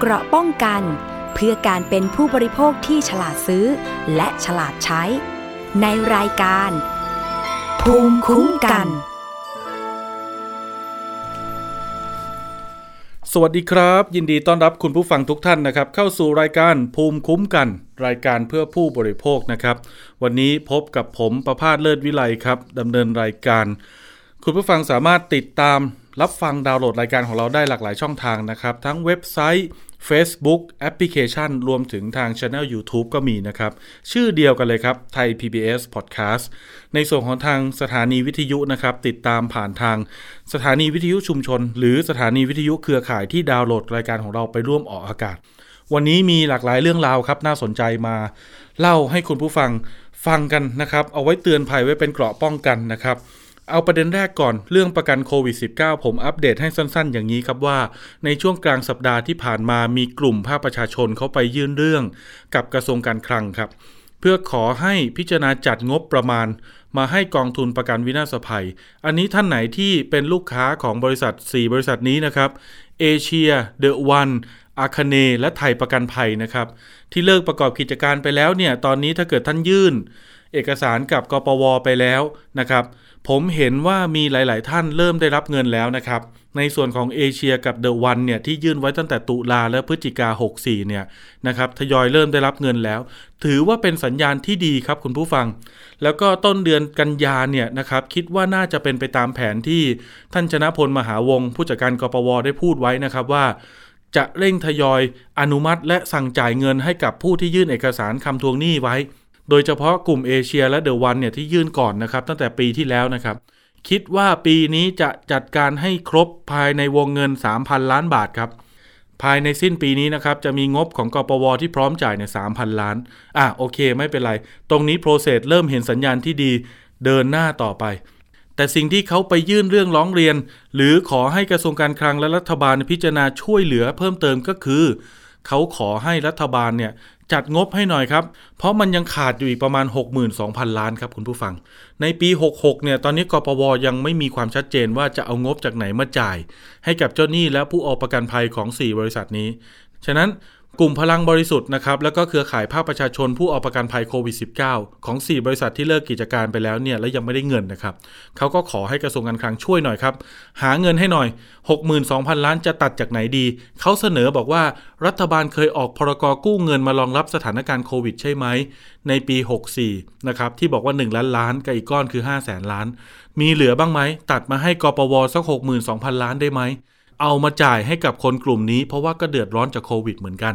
เกราะป้องกัน เพื่อการเป็นผู้บริโภคที่ฉลาดซื้อ และฉลาดใช้ ในรายการ ภูมิคุ้มกัน สวัสดีครับ ยินดีต้อนรับคุณผู้ฟังทุกท่านนะครับ เข้าสู่รายการภูมิคุ้มกัน รายการเพื่อผู้บริโภคนะครับ วันนี้พบกับผมประพาสเลิศวิไลครับดำเนินรายการ คุณผู้ฟังสามารถติดตาม รับฟังดาวน์โหลดรายการของเราได้หลากหลายช่องทางนะครับ ทั้งเว็บไซต์ Facebook แอปพลิเคชัน รวมถึงทาง Channel YouTube ก็มีนะครับ ชื่อเดียวกันเลยครับไทย PBS Podcast ในส่วนของทางสถานีวิทยุนะครับ ติดตามผ่านทางสถานีวิทยุชุมชน หรือสถานีวิทยุเครือข่ายที่ดาวน์โหลดรายการของเราไปร่วมออกอากาศ วันนี้มีหลากหลายเรื่องราวครับ น่าสนใจมาเล่าให้คุณผู้ฟังฟังกันนะครับ เอาไว้เตือนภัยไว้เป็นเกราะป้องกันนะครับ เอาประเด็นแรกก่อนเรื่องประกันโควิด -19 ผมอัปเดตให้สั้นๆ อย่างนี้ครับว่า ในช่วงกลางสัปดาห์ที่ผ่านมามีกลุ่มภาคประชาชนเขาไปยื่นเรื่องกับกระทรวงการคลังครับ เพื่อขอให้พิจารณาจัดงบประมาณ มาให้กองทุนประกันวินาศภัย อันนี้ท่านไหนที่เป็นลูกค้าของบริษัท 4 บริษัทนี้นะครับเอเชียเดอะวันอาคาเนและไทยประกันภัยนะครับ ที่เลิกประกอบกิจการไปแล้วเนี่ยตอนนี้ถ้าเกิดท่านยื่น เอกสารกับกปวไปแล้วนะครับ ผมเห็นว่ามีหลาย ๆ ท่านเริ่มได้รับเงินแล้วนะครับ ในส่วนของเอเชียกับเดอะวันเนี่ยที่ยื่นไว้ตั้งแต่ตุลาและพฤศจิกา 64 เนี่ยนะครับทยอยเริ่มได้รับเงินแล้ว ถือว่าเป็นสัญญาณที่ดีครับคุณผู้ฟัง แล้วก็ต้นเดือนกันยาเนี่ยนะครับคิดว่าน่าจะเป็นไปตามแผนที่ท่านชนะพลมหาวงผู้จัดการกปวได้พูดไว้นะครับว่าจะเร่งทยอยอนุมัติและสั่งจ่ายเงินให้กับผู้ที่ยื่นเอกสารคำทวงหนี้ไว้ โดยเฉพาะกลุ่มเอเชียและเดอะวันเนี่ยที่ยื่นก่อนนะครับ ตั้งแต่ปีที่แล้วนะครับ คิดว่าปีนี้จะจัดการให้ครบภายในวงเงิน 3,000 ล้านบาทครับ ภายในสิ้นปีนี้นะครับ จะมีงบของกปวที่พร้อมจ่ายใน3,000 ล้าน อะโอเค ไม่เป็นไร ตรงนี้โปรเซสเริ่มเห็นสัญญาณที่ดีเดินหน้าต่อไป แต่สิ่งที่เขาไปยื่นเรื่องร้องเรียน หรือขอให้กระทรวงการคลังและรัฐบาลพิจารณาช่วยเหลือเพิ่มเติมก็คือเขาขอให้รัฐบาลเนี่ย จัดงบให้หน่อยครับ เพราะมันยังขาดอยู่อีกประมาณ 62,000 ล้านครับคุณผู้ฟัง ในปี 66 เนี่ย ตอนนี้กปวยังไม่มีความชัดเจนว่าจะเอางบจากไหนมาจ่าย ให้กับเจ้าหนี้และผู้ออกประกันภัยของ 4 บริษัทนี้ ฉะนั้น กลุ่มพลังบริสุทธิ์นะครับแล้วก็เครือข่ายภาคประชาชนผู้ออกประกันภัยโควิด -19 ของ 4 บริษัทที่เลิกกิจการไปแล้วเนี่ยและยังไม่ได้เงินนะครับเขาก็ขอให้กระทรวงการคลังช่วยหน่อยครับ หาเงินให้หน่อย 62,000 ล้านจะตัดจากไหนดี เขาเสนอบอกว่ารัฐบาลเคยออกพรกกู้เงินมารองรับสถานการณ์โควิด ใช่ไหม ในปี 64 นะครับที่บอกว่า 1 ล้านล้านกับอีกก้อนคือ 5 0 0แสนล้าน มีเหลือบ้างไหมตัดมาให้กปวสัก 62,000 ล้านได้ไหม เอามาจ่ายให้กับคนกลุ่มนี้ เพราะว่าก็เดือดร้อนจากโควิดเหมือนกัน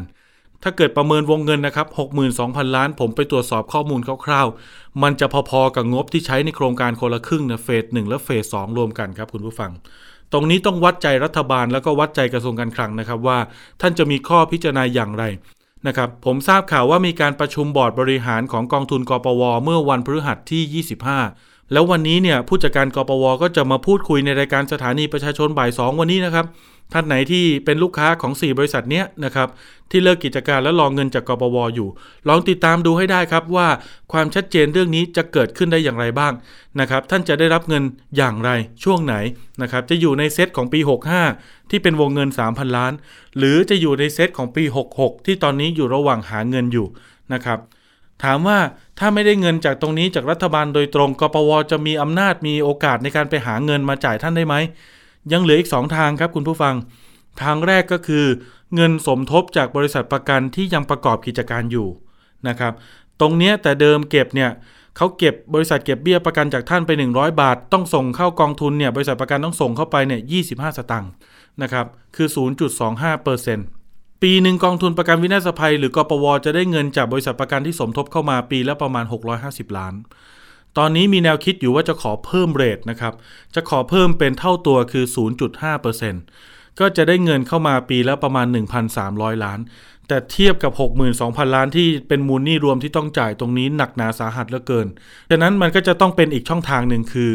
ถ้าเกิดประเมินวงเงินนะครับ 62,000 ล้าน ผมไปตรวจสอบข้อมูลคร่าวๆ มันจะพอๆกับงบที่ใช้ในโครงการคนละครึ่งนะเฟสหนึ่งและเฟสสองรวมกันครับคุณผู้ฟังตรงนี้ต้องวัดใจรัฐบาลแล้วก็วัดใจกระทรวงการคลังนะครับว่า ท่านจะมีข้อพิจารณาอย่างไรนะครับผมทราบข่าวว่ามีการประชุมบอร์ดบริหารของกองทุนกปว เมื่อวันพฤหัสที่ 25 แล้ววันนี้เนี่ยผู้จัดการกปวก็จะมาพูดคุยในรายการสถานีประชาชนบ่าย 2 วันนี้นะครับท่านไหนที่เป็นลูกค้าของ 4 บริษัทเนี้ยนะครับที่เลิกกิจการและรองเงินจากกปวอยู่ ลองติดตามดูให้ได้ครับว่าความชัดเจนเรื่องนี้จะเกิดขึ้นได้อย่างไรบ้างนะครับท่านจะได้รับเงินอย่างไรช่วงไหนนะครับจะอยู่ในเซตของปี 65 ที่เป็นวงเงิน 3,000 ล้าน หรือจะอยู่ในเซตของปี 66 ที่ตอนนี้อยู่ระหว่างหาเงินอยู่นะครับ ถามว่าถ้าไม่ได้เงินจากตรงนี้จากรัฐบาลโดยตรงกปวจะมีอำนาจมีโอกาสในการไปหาเงินมาจ่ายท่านได้ไหม ยังเหลืออีก 2 ทางครับคุณผู้ฟัง ทางแรกก็คือ เงินสมทบจากบริษัทประกันที่ยังประกอบกิจการอยู่นะครับ ตรงนี้แต่เดิมเก็บเนี่ยเขาเก็บบริษัทเก็บเบี้ยประกันจากท่านไป 100 บาท ต้องส่งเข้ากองทุนเนี่ยบริษัทประกันต้องส่งเข้าไปเนี่ย25 สตางค์นะครับคือ 0.25เปอร์เซ็นต์ ปีหนึ่งกองทุนประกันวินาศภัย หรือกปวจะได้เงินจากบริษัทประกันที่สมทบเข้ามาปีละประมาณ 650 ล้าน ตอนนี้มีแนวคิดอยู่ว่าจะขอเพิ่มเรทนะครับ จะขอเพิ่มเป็นเท่าตัวคือ 0.5%ก็จะได้เงินเข้ามาปีละประมาณ 1,300 ล้าน แต่เทียบกับ 62,000 ล้านที่เป็นมูลหนี้รวมที่ต้องจ่ายตรงนี้หนักหนาสาหัสเหลือเกินดังนั้นมันก็จะต้องเป็นอีกช่องทางหนึ่งคือ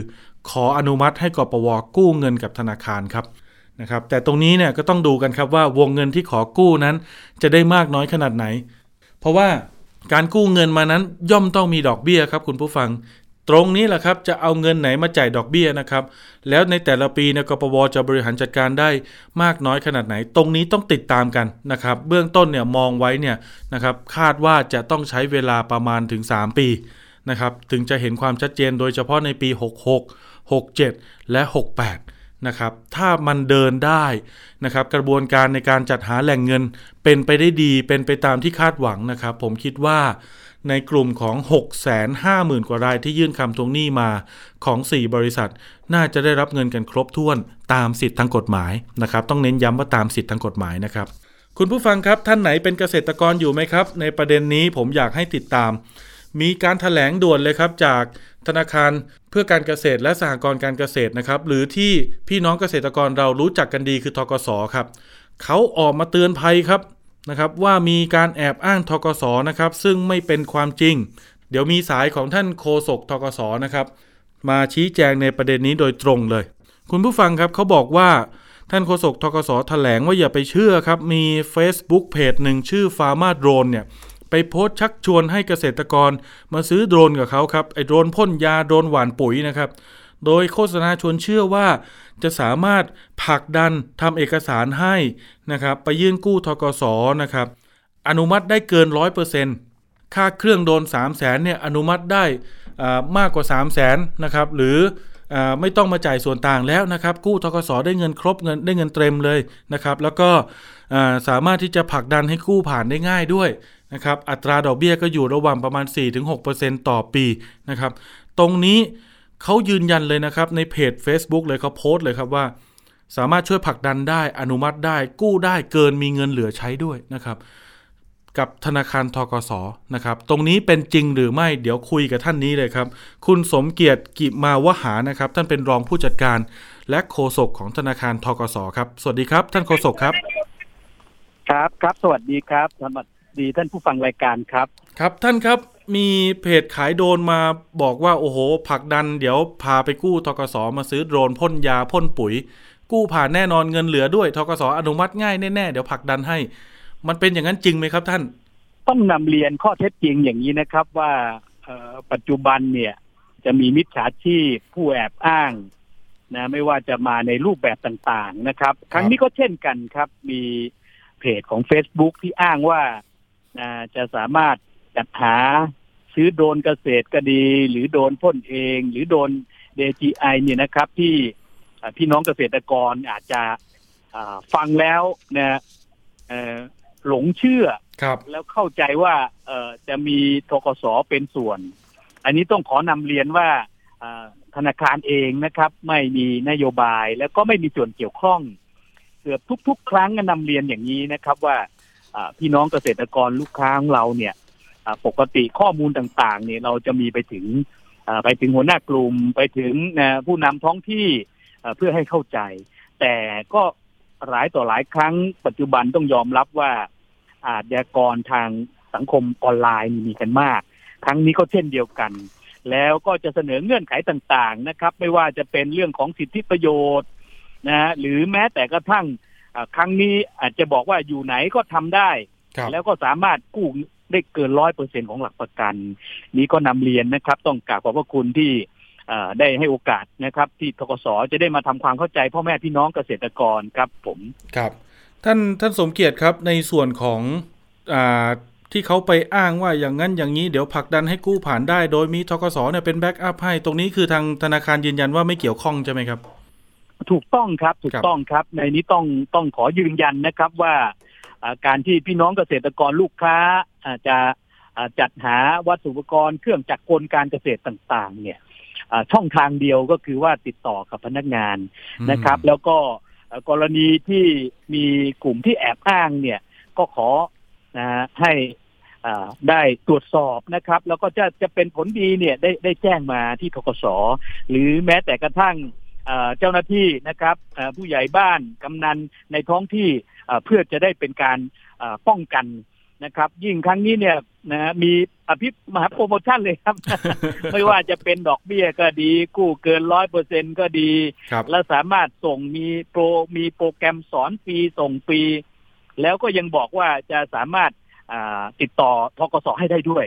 ขออนุมัติให้กปวกู้เงินกับธนาคารครับ นะครับแต่ตรงนี้เนี่ยก็ต้องดูกันครับว่าวงเงินที่ขอกู้นั้น จะได้มากน้อยขนาดไหน เพราะว่าการกู้เงินมานั้นย่อมต้องมีดอกเบี้ยครับ คุณผู้ฟัง ตรงนี้แหละครับจะเอาเงินไหนมาจ่ายดอกเบี้ยนะครับ แล้วในแต่ละปีนกปปจะบริหารจัดการได้มากน้อยขนาดไหน ตรงนี้ต้องติดตามกันนะครับ เบื้องต้นเนี่ยมองไว้เนี่ยนะครับคาดว่าจะต้องใช้เวลาประมาณถึง 3 ปีนะครับถึงจะเห็นความชัดเจนโดยเฉพาะในปี 66 67 และ 68 นะครับถ้ามันเดินได้นะครับกระบวนการในการจัดหาแหล่งเงินเป็นไปได้ดีเป็นไปตามที่คาดหวังนะครับ ผมคิดว่าในกลุ่มของ 650,000 กว่ารายที่ยื่นคำทวงหนี้มาของ 4 บริษัท น่าจะได้รับเงินกันครบถ้วนตามสิทธิทางกฎหมายนะครับ ต้องเน้นย้ำว่าตามสิทธิทางกฎหมายนะครับ คุณผู้ฟังครับท่านไหนเป็นเกษตรกรอยู่ไหมครับ ในประเด็นนี้ผมอยากให้ติดตาม มีการถแถลงด่วนเลยครับจากธนาคารเพื่อการเกษตรและสหกรณ์การเกษตรนะครับ หรือที่พี่น้องเกษตรกรเรารู้จักกันดีคือทกสครับเขาออกมาเตือนภัยครับนะครับ ว่ามีการแอบอ้างทกศนะครับ ซึ่งไม่เป็นความจริง เดี๋ยวมีสายของท่านโฆษกทกศนะครับ มาชี้แจงในประเด็นนี้โดยตรงเลย คุณผู้ฟังครับเขาบอกว่าท่านโฆษกทกศแถลงว่าอย่าไปเชื่อครับ มี Facebook เพจหนึ่งชื่อ f a r m a Drone เนี่ย ไปโพสชักชวนให้เกษตรกรมาซื้อโดรนกับเขาครับไอ้โดรนพ่นยาโดรนหว่านปุ๋ยนะครับ โดยโฆษณาชวนเชื่อว่า จะสามารถผลักดันทำเอกสารให้นะครับไปยื่นกู้ทกศนะครับ อนุมัติได้เกินร้อยเปอร์เซ็นต์ค่าเครื่องโดน 3 0 0แสนเนี่ยอนุมัติได้มากกว่า 3 0 0แสนนะครับหรืออไม่ต้องมาจ่ายส่วนต่างแล้วนะครับ กู้ทกศได้เงินครบเงินได้เงินเต็มเลยนะครับ แล้วก็สามารถที่จะผลักดันให้กู้ผ่านได้ง่ายด้วย นะครับอัตราดอกเบี้ยก็อยู่ระหว่างประมาณ 4-6%ต่อปีนะครับตรงนี้เขายืนยันเลยนะครับในเพจ Facebook เลยเขาโพสต์เลยครับว่า สามารถช่วยผลักดันได้อนุมัติได้ กู้ได้เกินมีเงินเหลือใช้ด้วยนะครับกับธนาคารทกสนะครับตรงนี้เป็นจริงหรือไม่เดี๋ยวคุยกับท่านนี้เลยครับ คุณสมเกียรติกิมาวหานะครับ ท่านเป็นรองผู้จัดการและโฆษกของธนาคารทกสครับ สวัสดีครับ ท่านโฆษกครับ ครับครับ สวัสดีครับสวัส ดีท่านผู้ฟังรายการครับ ครับท่านครับมีเพจขายโดรนมาบอกว่าโอ้โหผลักดันเดี๋ยวพาไปกู้ทกสมาซื้อโดรนพ่นยาพ่นปุ๋ย กู้ผ่านแน่นอนเงินเหลือด้วยทกสอนุมัติง่ายแน่ๆเดี๋ยวผลักดันให้ มันเป็นอย่างนั้นจริงไหมครับท่าน ต้องนำเรียนข้อเท็จจริงอย่างนี้นะครับว่าปัจจุบันเนี่ยจะมีมิจฉาชีพผู้แอบอ้างนะไม่ว่าจะมาในรูปแบบต่างๆนะครับ ครั้งนี้ก็เช่นกันครับ มีเพจของ Facebook ที่อ้างว่า จะสามารถจัดหาซื้อโดนเกษตรก็ดี หรือโดนพ่นเอง หรือโดน DJI เนี่ยนะครับ ที่พี่น้องเกษตรกรอาจจะฟังแล้วนะหลงเชื่อแล้วเข้าใจว่าจะมีทกศเป็นส่วน อันนี้ต้องขอนำเรียนว่าธนาคารเองนะครับ ไม่มีนโยบายแล้วก็ไม่มีส่วนเกี่ยวข้อง เกือบทุก ๆ ครั้งนำเรียนอย่างนี้นะครับว่า พี่น้องเกษตรกรลูกค้าของเราเนี่ยปกติข้อมูลต่างๆ เนี่ยเราจะมีไปถึงไปถึงหัวหน้ากลุ่มไปถึงผู้นำท้องที่เพื่อให้เข้าใจ แต่ก็หลายต่อหลายครั้งปัจจุบันต้องยอมรับว่า อาชญากรทางสังคมออนไลน์มีกันมาก ครั้งนี้ก็เช่นเดียวกัน แล้วก็จะเสนอเงื่อนไขต่างๆนะครับ ไม่ว่าจะเป็นเรื่องของสิทธิประโยชน์นะหรือแม้แต่กระทั่ง ครั้งนี้อาจจะบอกว่าอยู่ไหนก็ทำได้ แล้วก็สามารถกู้ได้เกินร้อยเปอร์เซ็นของหลักประกัน นี้ก็นำเรียนนะครับ ต้องกราบขอบพระคุณที่ได้ให้โอกาสนะครับ ที่ทกศจะได้มาทำความเข้าใจพ่อแม่พี่น้องเกษตรกรครับผมครับ ท่านท่านสมเกียรติครับในส่วนของอที่เขาไปอ้างว่าอย่างนั้นอย่างนี้เดี๋ยวผลักดันให้กู้ผ่านได้ โดยมีทกศเนี่ยเป็นแบ็กอัพให้ ตรงนี้คือทางธนาคารยืนยันว่าไม่เกี่ยวข้องใช่ไหมครับ ถูกต้องครับถูกต้องครับ ในนี้ต้องต้องขอยืนยันนะครับว่าการที่พี่น้องเกษตรกรลูกค้าจะจัดหาวัสดุอุปกรณ์เครื่องจักรกลการเกษตรต่าง ๆ เนี่ยช่องทางเดียวก็คือว่าติดต่อกับพนักงานนะครับ แล้วก็กรณีที่มีกลุ่มที่แอบอ้างเนี่ย ก็ขอนะให้ได้ตรวจสอบนะครับ แล้วก็จะจะเป็นผลดีเนี่ยได้ได้แจ้งมาที่ทกศหรือแม้แต่กระทั่ง เจ้าหน้าที่นะครับผู้ใหญ่บ้านกำนันในท้องที่เพื่อจะได้เป็นการป้องกันนะครับ ยิ่งครั้งนี้เนี่ยนะมีอภิมหาโปรโมชั่นเลยครับ ไม่ว่าจะเป็นดอกเบี้ยก็ดี กู้เกินร้อยเปอร์เซ็นก็ดี และสามารถส่งมีโปรมีโปรแกรมสอนฟรีส่งฟรีแล้วก็ยังบอกว่าจะสามารถติดต่อทกสให้ได้ด้วย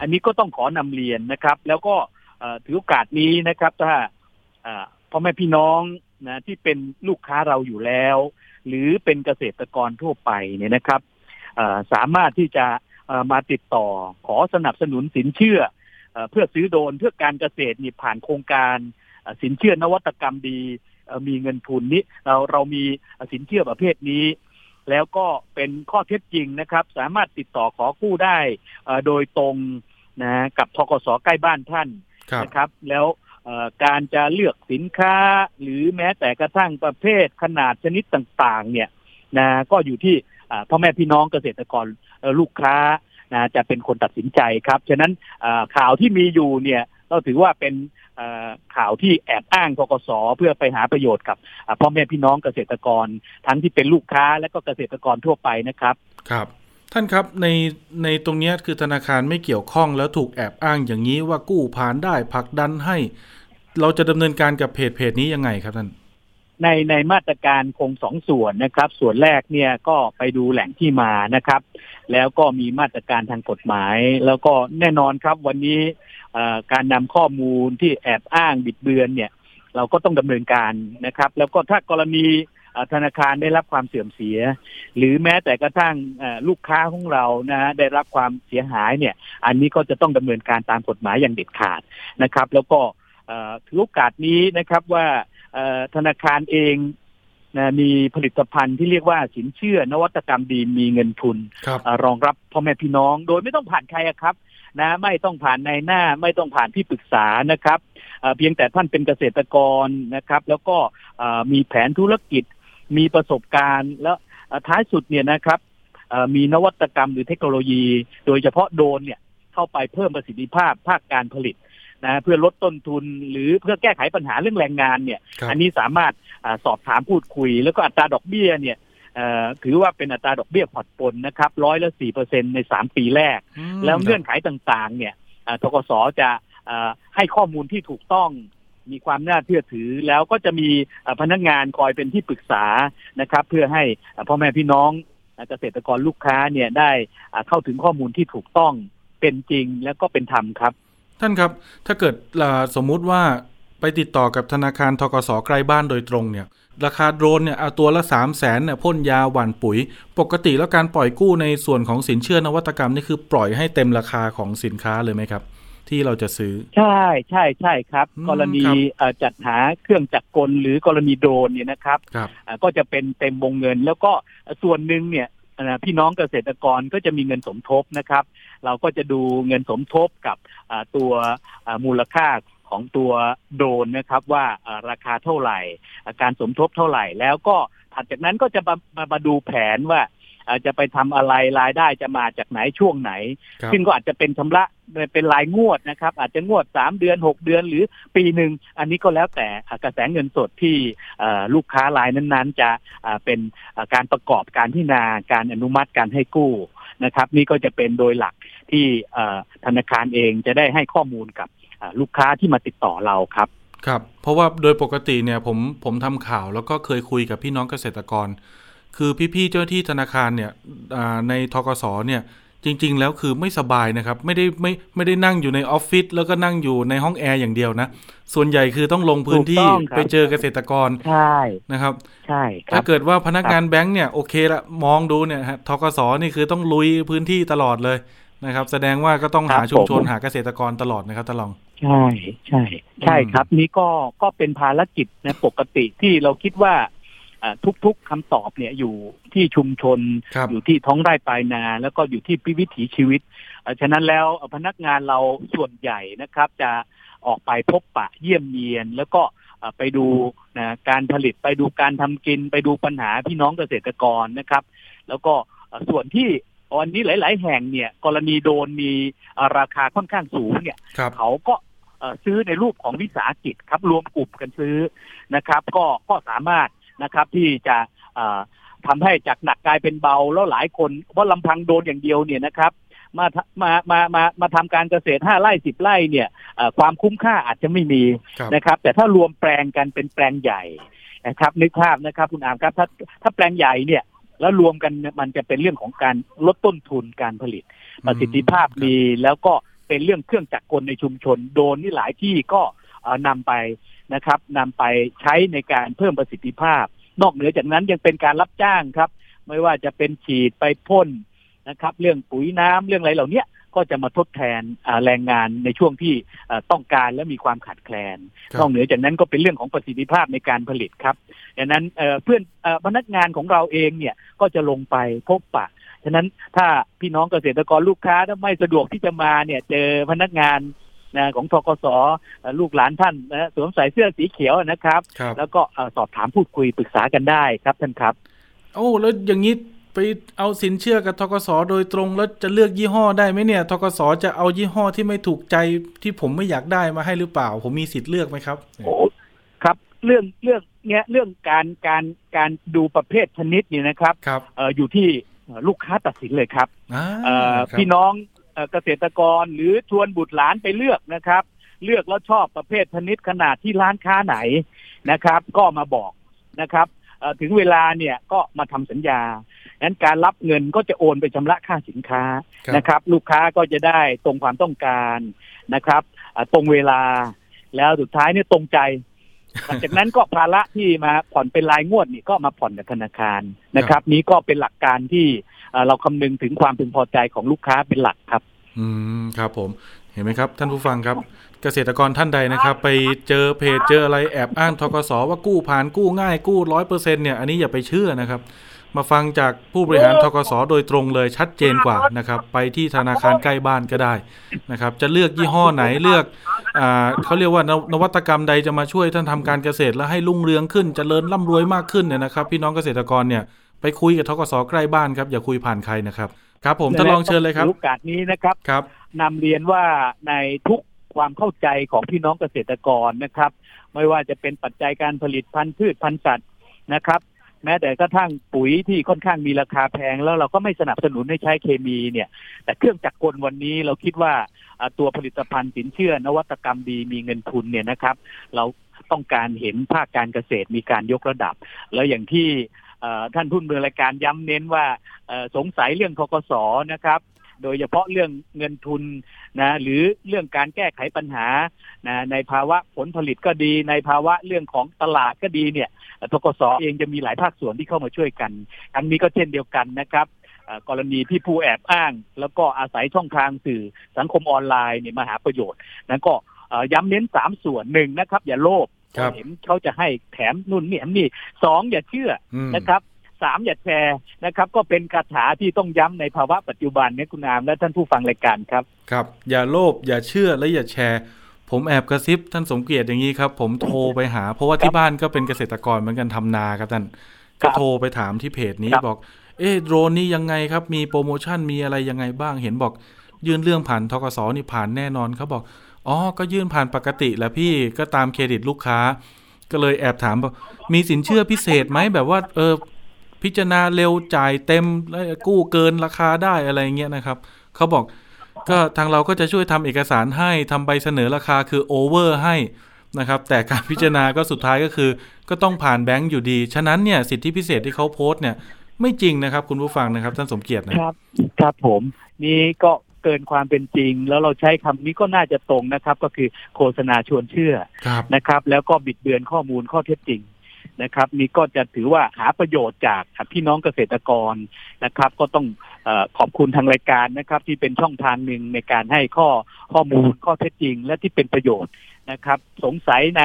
อันนี้ก็ต้องขอนำเรียนนะครับ แล้วก็เอ่อถือโอกาสนี้นะครับ ถ้าเอ่อ พ่อแม่พี่น้องนะที่เป็นลูกค้าเราอยู่แล้ว หรือเป็นเกษตรกรทั่วไปเนี่ยนะครับเอ่อสามารถที่จะเอ่อมาติดต่อขอสนับสนุนสินเชื่อเอ่อเพื่อซื้อโดรนเพื่อการเกษตรนี่ผ่านโครงการเอ่อสินเชื่อนวัตกรรมดีเอ่อมีเงินทุนนี้เราเรามีสินเชื่อประเภทนี้ แล้วก็เป็นข้อเท็จจริงนะครับ สามารถติดต่อขอกู้ได้เอ่อโดยตรงนะกับทกสใกล้บ้านท่านครับนะครับ แล้วเอ่อ การจะเลือกสินค้า หรือแม้แต่กระทั่งประเภทขนาดชนิดต่างๆ เนี่ยนะก็อยู่ที่พ่อแม่พี่น้องเกษตรกรลูกค้านะจะเป็นคนตัดสินใจครับ ฉะนั้นข่าวที่มีอยู่เนี่ยเราถือว่าเป็นข่าวที่แอบอ้างทกสเพื่อไปหาประโยชน์กับพ่อแม่พี่น้องเกษตรกร ทั้งที่เป็นลูกค้าและก็เกษตรกรทั่วไปนะครับ ครับ ท่านครับในในตรงนี้คือธนาคารไม่เกี่ยวข้องแล้วถูกแอบอ้างอย่างนี้ว่ากู้ผ่านได้ผลักดันให้ เราจะดำเนินการกับเพจเพจนี้ยังไงครับท่านในในมาตรการคงสองส่วนนะครับ ส่วนแรกเนี่ยก็ไปดูแหล่งที่มานะครับ แล้วก็มีมาตรการทางกฎหมาย แล้วก็แน่นอนครับวันนี้การนำข้อมูลที่แอบอ้างบิดเบือนเนี่ย เราก็ต้องดำเนินการนะครับ แล้วก็ถ้ากรณี ธนาคารได้รับความเสื่อมเสีย หรือแม้แต่กระทั่งเอ่อลูกค้าของเรานะฮะได้รับความเสียหายเนี่ย อันนี้ก็จะต้องดำเนินการตามกฎหมายอย่างเด็ดขาดนะครับ แล้วก็เอ่อถือโอกาสนี้นะครับว่าเอ่อธนาคารเองนะมีผลิตภัณฑ์ที่เรียกว่าสินเชื่อนวัตกรรมดีมีเงินทุนครับเอ่อรองรับพ่อแม่พี่น้องโดยไม่ต้องผ่านใครอะครับนะไม่ต้องผ่านในายหน้าไม่ต้องผ่านที่ปรึกษานะครับเอ่อเพียงแต่ท่านเป็นเกษตรกรนะครับ แล้วก็เอ่อมีแผนธุรกิจ มีประสบการณ์ แล้วเอ่อท้ายสุดเนี่ยนะครับเอ่อมีนวัตกรรมหรือเทคโนโลยี โดยเฉพาะโดรนเนี่ยเข้าไปเพิ่มประสิทธิภาพภาคการผลิตนะเพื่อลดต้นทุนหรือเพื่อแก้ไขปัญหาเรื่องแรงงานเนี่ยครับอันนี้สามารถอาสอบถามพูดคุย แล้วก็อัตราดอกเบี้ยเนี่ยเอ่อถือว่าเป็นอัตราดอกเบี้ยผ่อนปลนนะครับร้อยละสี่เปอร์เซ็นในสามปีแรกอืมแล้วเงื่อนไขต่างๆ เนี่ยอ่าทกสจะอ่าให้ข้อมูลที่ถูกต้อง มีความน่าเชื่อถือ แล้วก็จะมีพนักงานคอยเป็นที่ปรึกษานะครับ เพื่อให้พ่อแม่พี่น้องเกษตรกรลูกค้าเนี่ยได้เข้าถึงข้อมูลที่ถูกต้องเป็นจริงแล้วก็เป็นธรรมครับ ท่านครับถ้าเกิดสมมุติว่าไปติดต่อกับธนาคารทกสใกล้บ้านโดยตรงเนี่ย ราคาโดรนเนี่ยเอาตัวละสามแสนเนี่ยพ่นยาหว่านปุ๋ย ปกติแล้วการปล่อยกู้ในส่วนของสินเชื่อนวัตกรรมนี่คือปล่อยให้เต็มราคาของสินค้าเลยไหมครับ ที่เราจะซื้อ ใช่ใช่ใช่ครับอืมกรณีครับเอ่อจัดหาเครื่องจักรกลหรือกรณีโดรนเนี่ยนะครับครับอ่าก็จะเป็นเต็มวงเงิน แล้วก็ส่วนหนึ่งเนี่ยอ่าพี่น้องเกษตรกรก็จะมีเงินสมทบนะครับ เราก็จะดูเงินสมทบกับอ่าตัวอ่ามูลค่าของตัวโดรนนะครับว่าอ่าราคาเท่าไหร่อ่าการสมทบเท่าไหร่แล้วก็ถัดจากนั้นก็จะมามามาดูแผนว่า อ่าจะไปทำอะไรรายได้จะมาจากไหนช่วงไหนครับซึ่งก็อาจจะเป็นชำระเป็นรายงวดนะครับ อาจจะงวดสามเดือนหกเดือนหรือปีหนึ่งอันนี้ก็แล้วแต่อ่ากระแสเงินสดที่เอ่อลูกค้ารายนั้นๆ จะอ่าเป็นอ่าการประกอบการพิจารณาการอนุมัติการให้กู้นะครับ นี่ก็จะเป็นโดยหลักที่เอ่อธนาคารเองจะได้ให้ข้อมูลกับอ่าลูกค้าที่มาติดต่อเราครับครับ เพราะว่าโดยปกติเนี่ยผมผมทำข่าวแล้วก็เคยคุยกับพี่น้องเกษตรกร คือพี่ๆเจ้าหน้าที่ธนาคารเนี่ยอ่าใน ธกสเนี่ยจริง ๆ แล้วคือไม่สบายนะครับ ไม่ได้ไม่ไม่ได้นั่งอยู่ในออฟฟิศแล้วก็นั่งอยู่ในห้องแอร์อย่างเดียวนะ ส่วนใหญ่คือต้องลงพื้นที่ถูกต้องครับไปเจอเกษตรกรใช่นะครับ ใช่ครับถ้าเกิดว่าพนักงานแบงก์เนี่ยโอเคละมองดูเนี่ยฮะธกสนี่คือต้องลุยพื้นที่ตลอดเลยนะครับ แสดงว่าก็ต้องหาชุมชนหาเกษตรกรตลอดนะครับตาลองใช่ใช่ ใช่อืมครับ นี่ก็ก็เป็นภารกิจนะปกติที่เราคิดว่าอ่า ทุกๆคำตอบเนี่ยอยู่ที่ชุมชนครับอยู่ที่ท้องไร่ปลายนา แล้วก็อยู่ที่วิถีชีวิตเอ่อฉะนั้นแล้วเอ่อพนักงานเราส่วนใหญ่นะครับ จะออกไปพบปะเยี่ยมเยียน แล้วก็เอ่อไปดูนะการผลิตไปดูการทำกิน ไปดูปัญหาพี่น้องเกษตรกรนะครับ แล้วก็เอ่อส่วนที่วันนี้หลาย ๆ แห่งเนี่ย กรณีโดนมีเอ่อราคาค่อนข้างสูงเนี่ยครับเขาก็เอ่อซื้อในรูปของวิสาหกิจครับรวมกลุ่มกันซื้อนะครับ ก็ก็สามารถ นะครับ ที่จะเอ่อทำให้จากหนักกลายเป็นเบาแล้วหลายคนเพราะลำพังโดนอย่างเดียวเนี่ยนะครับมาทำมา มา มา มาทำการเกษตรห้าไร่สิบไร่เนี่ยเอ่อความคุ้มค่าอาจจะไม่มีครับนะครับ แต่ถ้ารวมแปลงกันเป็นแปลงใหญ่นะครับนึกภาพนะครับ คุณอามครับ ถ้าถ้าแปลงใหญ่เนี่ย แล้วรวมกันเนี่ยมันจะเป็นเรื่องของการลดต้นทุนการผลิต ประสิทธิภาพครับมีแล้วก็เป็นเรื่องเครื่องจักรกลในชุมชน โดนนี่หลายที่ก็นำไป นะครับนำไปใช้ในการเพิ่มประสิทธิภาพ นอกเหนือจากนั้นยังเป็นการรับจ้างครับ ไม่ว่าจะเป็นฉีดไปพ่นนะครับ เรื่องปุ๋ยน้ำเรื่องอะไรเหล่านี้ก็จะมาทดแทนแรงงานในช่วงที่ต้องการและมีความขาดแคลน นอกเหนือจากนั้นก็เป็นเรื่องของประสิทธิภาพในการผลิตครับดังนั้นเพื่อนพนักงานของเราเองเนี่ยก็จะลงไปพบปะฉะนั้นถ้าพี่น้องเกษตรกรลูกค้าถ้าไม่สะดวกที่จะมาเนี่ยเจอพนักงาน นะของทกศลูกหลานท่านนะสวมใส่เสื้อสีเขียวนะครับ แล้วก็สอบถามพูดคุยปรึกษากันได้ครับท่านครับ โอ้แล้วอย่างนี้ไปเอาสินเชื่อกับทกศโดยตรงแล้วจะเลือกยี่ห้อได้ไหมเนี่ยทกศจะเอายี่ห้อที่ไม่ถูกใจที่ผมไม่อยากได้มาให้หรือเปล่า ผมมีสิทธิ์เลือกไหมครับโอ้ครับเรื่องเรื่องเนี้ยเรื่องการการการดูประเภทชนิดนี่นะครับครับเอออยู่ที่ลูกค้าตัดสินเลยครับเออพี่น้อง เกษตรกรหรือชวนบุตรหลานไปเลือกนะครับ เลือกแล้วชอบประเภทชนิดขนาดที่ร้านค้าไหนนะครับ ก็มาบอกนะครับถึงเวลาเนี่ยก็มาทำสัญญานั้นการรับเงินก็จะโอนไปชำระค่าสินค้านะครับ ลูกค้าก็จะได้ตรงความต้องการนะครับ ตรงเวลาแล้วสุดท้ายเนี่ยตรงใจ หลังจากนั้นก็ภาระที่มาผ่อนเป็นรายงวดนี่ก็มาผ่อนกับธนาคารนะครับ นี้ก็เป็นหลักการที่เราคำนึงถึงความพึงพอใจของลูกค้าเป็นหลักครับ อืมครับผมเห็นไหมครับ ท่านผู้ฟังครับ เกษตรกรท่านใดนะครับ ไปเจอเพจเจออะไรแอบอ้างทกสว่ากู้ผ่านกู้ง่ายกู้ร้อยเปอร์เซ็นเนี่ยอันนี้อย่าไปเชื่อนะครับ มาฟังจากผู้บริหารทกสโดยตรงเลยชัดเจนกว่านะครับ ไปที่ธนาคารใกล้บ้านก็ได้นะครับ จะเลือกยี่ห้อไหนเลือกอ่าเขาเรียกว่านวัตกรรมใดจะมาช่วยท่านทำการเกษตร และให้รุ่งเรืองขึ้นจเจริญร่ำรวยมากขึ้นเนี่ยนะครับ พี่น้องเกษตรกรเนี่ยไปคุยกับทกสใกล้บ้านครับ อย่าคุยผ่านใครนะครับ ครับ ผมท่านลองเชิญเลยครับโอกาสนี้นะครับครับนำเรียนว่าในทุกความเข้าใจของพี่น้องเกษตรกรนะครับ ไม่ว่าจะเป็นปัจจัยการผลิตพันธุ์พืชพันธุ์สัตว์นะครับ แม้แต่กระทั่งปุ๋ยที่ค่อนข้างมีราคาแพง แล้วเราก็ไม่สนับสนุนให้ใช้เคมีเนี่ย แต่เครื่องจักรกลวันนี้เราคิดว่าตัวผลิตภัณฑ์สินเชื่อนวัตกรรมดีมีเงินทุนเนี่ยนะครับ เราต้องการเห็นภาคการเกษตรมีการยกระดับ แล้วอย่างที่ท่านทุนเมือรายการย้ำเน้นว่าสงสัยเรื่องทกศนะครับ โดยเฉพาะเรื่องเงินทุนนะหรือเรื่องการแก้ไขปัญหานะในภาวะผลผลิตก็ดี ในภาวะเรื่องของตลาดก็ดีเนี่ยทกศเองจะมีหลายภาคส่วนที่เข้ามาช่วยกันอันนี้ก็เช่นเดียวกันนะครับกรณีที่ผู้แอบอ้าง แล้วก็อาศัยช่องทางสื่อสังคมออนไลน์เนี่ยมาหาประโยชน์ นั้นก็ย้ำเน้นสามส่วนหนึ่งนะครับ อย่าโลภเห็นเขาจะให้แถมนู่นนี่นี่สองอย่าเชื่อนะครับ สามอย่าแชร์นะครับ ก็เป็นคาถาที่ต้องย้ำในภาวะปัจจุบันนี้คุณอามและท่านผู้ฟังรายการครับ ครับ อย่าโลภอย่าเชื่อและอย่าแชร์ ผมแอบกระซิบท่านสมเกียรติอย่างนี้ครับ ผมโทรไปหา เพราะว่าที่บ้านก็เป็นเกษตรกรเหมือนกันทำนาครับท่านก็โทรไปถามที่เพจนี้บอก เอ๊โดรนนี่ยังไงครับ มีโปรโมชั่นมีอะไรยังไงบ้างเห็นบอก ยื่นเรื่องผ่านทกสนี่ผ่านแน่นอนเขาบอกอ๋อก็ยื่นผ่านปกติแหละพี่ก็ตามเครดิตลูกค้า ก็เลยแอบถามว่ามีสินเชื่อพิเศษไหมแบบว่าเออ พิจารณาเร็วจ่ายเต็มแล้วกู้เกินราคาได้อะไรเงี้ยนะครับเขาบอกก็ทางเราก็จะช่วยทำเอกสารให้ทำใบเสนอราคาคือโอเวอร์ให้นะครับ แต่การพิจารณาก็สุดท้ายก็คือ ก็ต้องผ่านแบงก์อยู่ดี ฉะนั้นเนี่ยสิทธิพิเศษที่เขาโพสต์เนี่ย ไม่จริงนะครับ คุณผู้ฟังนะครับท่านสมเกียรตินะครับ ครับผมนี่ก็เกินความเป็นจริง แล้วเราใช้คำนี้ก็น่าจะตรงนะครับ ก็คือโฆษณาชวนเชื่อนะครับ แล้วก็บิดเบือนข้อมูลข้อเท็จจริง นะครับนี่ก็จะถือว่าหาประโยชน์จากพี่น้องเกษตรกรนะครับ ก็ต้องอขอบคุณทางรายการนะครับ ที่เป็นช่องทางหนึ่งในการให้ข้อข้อมูลข้อเท็จจริง และที่เป็นประโยชน์นะครับ สงสัยใน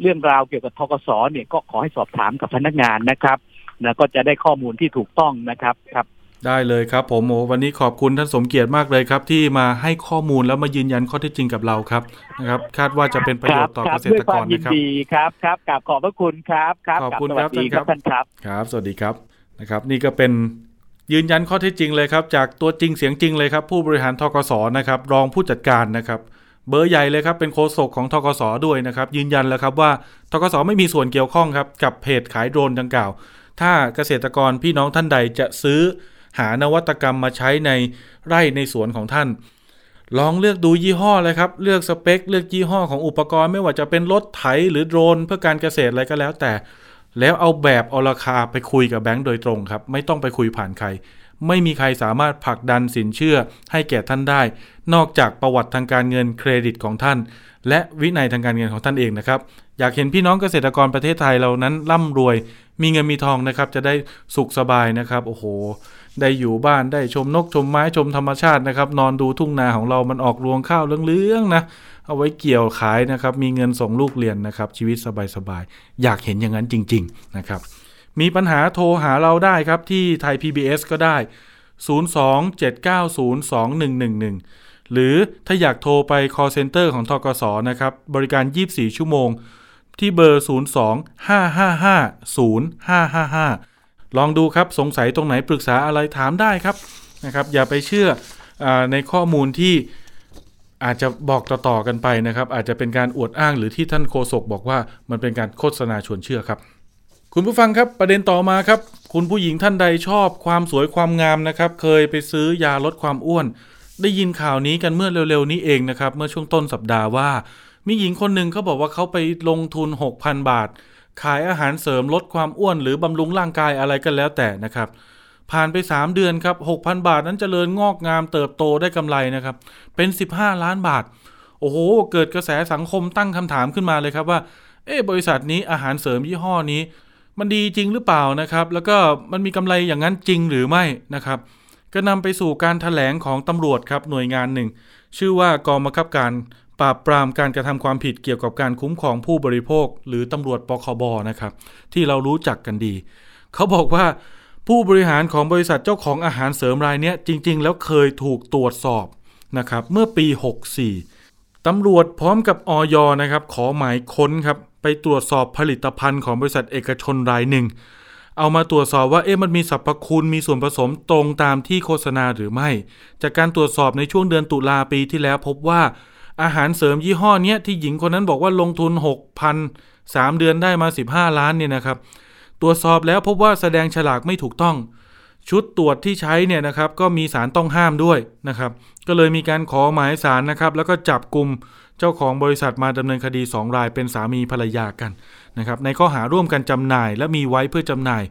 เรื่องราวเกี่ยวกับทกศเนี่ยก็ขอให้สอบถามกับพนักงานนะครับนะก็จะได้ข้อมูลที่ถูกต้องนะครับครับ ได้เลยครับผมโอ้วันนี้ขอบคุณท่านสมเกียรติมากเลยครับ ที่มาให้ข้อมูลแล้วมายืนยันข้อเท็จจริงกับเราครับนะครับ คาดว่าจะเป็นประโยชน์ต่อเกษตรกรนะครับดีครับครับกราบขอบพระคุณครับครับขอบคุณครับท่านครับท่านครับ ครับ สวัสดีครับนะครับ นี่ก็เป็นยืนยันข้อเท็จจริงเลยครับ จากตัวจริงเสียงจริงเลยครับ ผู้บริหารทกศนะครับ รองผู้จัดการนะครับ เบอร์ใหญ่เลยครับเป็นโฆษกของทกศด้วยนะครับ ยืนยันแล้วครับว่าทกศไม่มีส่วนเกี่ยวข้องครับกับเพจขายโดรนดังกล่าว ถ้าเกษตรกรพี่น้องท่านใดจะซื้อ หานวัตกรรมมาใช้ในไร่ในสวนของท่าน ลองเลือกดูยี่ห้อเลยครับ เลือกสเปค เลือกยี่ห้อของอุปกรณ์ไม่ว่าจะเป็นรถไถหรือโดรนเพื่อการเกษตรอะไรก็แล้วแต่ แล้วเอาแบบเอาราคาไปคุยกับแบงก์โดยตรงครับ ไม่ต้องไปคุยผ่านใคร ไม่มีใครสามารถผลักดันสินเชื่อให้แก่ท่านได้ นอกจากประวัติทางการเงินเครดิตของท่าน และวินัยทางการเงินของท่านเองนะครับอยากเห็นพี่น้องเกษตรกรประเทศไทยเรานั้นร่ำรวย มีเงินมีทองนะครับ จะได้สุขสบายนะครับ โอ้โห ได้อยู่บ้านได้ชมนกชมไม้ชมธรรมชาตินะครับ นอนดูทุ่งนาของเรามันออกรวงข้าวเลืองๆนะเอาไว้เกี่ยวขายนะครับ มีเงินส่งลูกเรียนนะครับ ชีวิตสบายๆอยากเห็นอย่างนั้นจริง ๆนะครับ มีปัญหาโทรหาเราได้ครับที่ไทย PBS ก็ได้ 027902111 หรือถ้าอยากโทรไป call center ของทกสนะครับ บริการ 24 ชั่วโมง ที่เบอร์ 02-555-0555 ลองดูครับสงสัยตรงไหนปรึกษาอะไรถามได้ครับนะครับ อย่าไปเชื่ออในข้อมูลที่อาจจะบอกต่อๆกันไปนะครับ อาจจะเป็นการอวดอ้างหรือที่ท่านโฆษกบอกว่ามันเป็นการโฆษณาชวนเชื่อครับ คุณผู้ฟังครับประเด็นต่อมาครับ คุณผู้หญิงท่านใดชอบความสวยความงามนะครับ เคยไปซื้อยาลดความอ้วน ได้ยินข่าวนี้กันเมื่อเร็วๆนี้เองนะครับ เมื่อช่วงต้นสัปดาห์ว่า มีหญิงคนหนึ่งเขาบอกว่าเขาไปลงทุน 6,000 บาท ขายอาหารเสริมลดความอ้วนหรือบำรุงร่างกายอะไรกันแล้วแต่นะครับ ผ่านไป 3 เดือนครับ 6,000 บาทนั้นเจริญงอกงามเติบโตได้กำไรนะครับ เป็น 15 ล้านบาท โอ้โห เกิดกระแสสังคมตั้งคำถามขึ้นมาเลยครับว่า เอ๊บริษัทนี้อาหารเสริมยี่ห้อนี้ มันดีจริงหรือเปล่านะครับ แล้วก็มันมีกำไรอย่างนั้นจริงหรือไม่นะครับ ก็นำไปสู่การถแถลงของตำรวจครับหน่วยงานหนึ่ง ชื่อว่ากองบังคับการ ปราบปรามการกระทำความผิดเกี่ยวกับการคุ้มครองผู้บริโภค หรือตำรวจปคบนะครับ ที่เรารู้จักกันดี เขาบอกว่าผู้บริหารของบริษัทเจ้าของอาหารเสริมรายนี้จริง ๆ แล้วเคยถูกตรวจสอบนะครับเมื่อปี 64ตำรวจพร้อมกับออยนะครับขอหมายค้นครับไปตรวจสอบผลิตภัณฑ์ของบริษัทเอกชนรายหนึ่ง เอามาตรวจสอบว่าเอ๊ะมันมีสรรพคุณมีส่วนผสมตรงตามที่โฆษณาหรือไม่ จากการตรวจสอบในช่วงเดือนตุลาปีที่แล้วพบว่า อาหารเสริมยี่ห้อเนี้ยที่หญิงคนนั้นบอกว่าลงทุน 6,000 3 เดือนได้มา 15 ล้านเนี่ยนะครับ ตรวจสอบแล้วพบว่าแสดงฉลากไม่ถูกต้อง ชุดตรวจที่ใช้เนี่ยนะครับ ก็มีสารต้องห้ามด้วยนะครับ ก็เลยมีการขอหมายสารนะครับ แล้วก็จับกลุ่มเจ้าของบริษัทมาดำเนินคดี 2 รายเป็นสามีภรรยากันนะครับ ในข้อหาร่วมกันจำหน่าย และมีไว้เพื่อจำหน่าย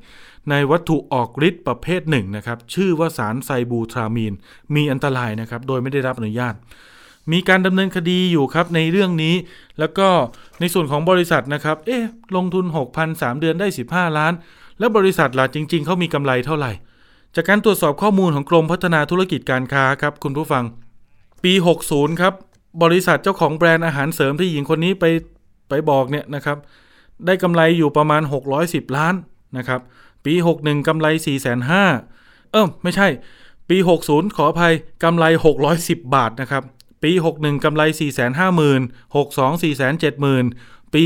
ในวัตถุออกฤทธิ์ประเภทหนึ่งนะครับ ชื่อว่าสารไซบูทรามีน มีอันตรายนะครับ โดยไม่ได้รับอนุญาต มีการดำเนินคดีอยู่ครับในเรื่องนี้ แล้วก็ในส่วนของบริษัทนะครับ เอ๊ะลงทุน 6,000 3 เดือนได้ 15 ล้าน แล้วบริษัทล่ะจริง ๆเขามีกำไรเท่าไหร่ จากการตรวจสอบข้อมูลของกรมพัฒนาธุรกิจการค้าครับคุณผู้ฟัง ปี 60 ครับบริษัทเจ้าของแบรนด์อาหารเสริมที่หญิงคนนี้ไปไปบอกเนี่ยนะครับ ได้กำไรอยู่ประมาณ 610 ล้านนะครับ ปี 61กำไร 4,500เออไม่ใช่ ปี 60 ขออภัยกำไร 610 บาทนะครับ ปี 61 กำไร 450,000 62 470,000 ปี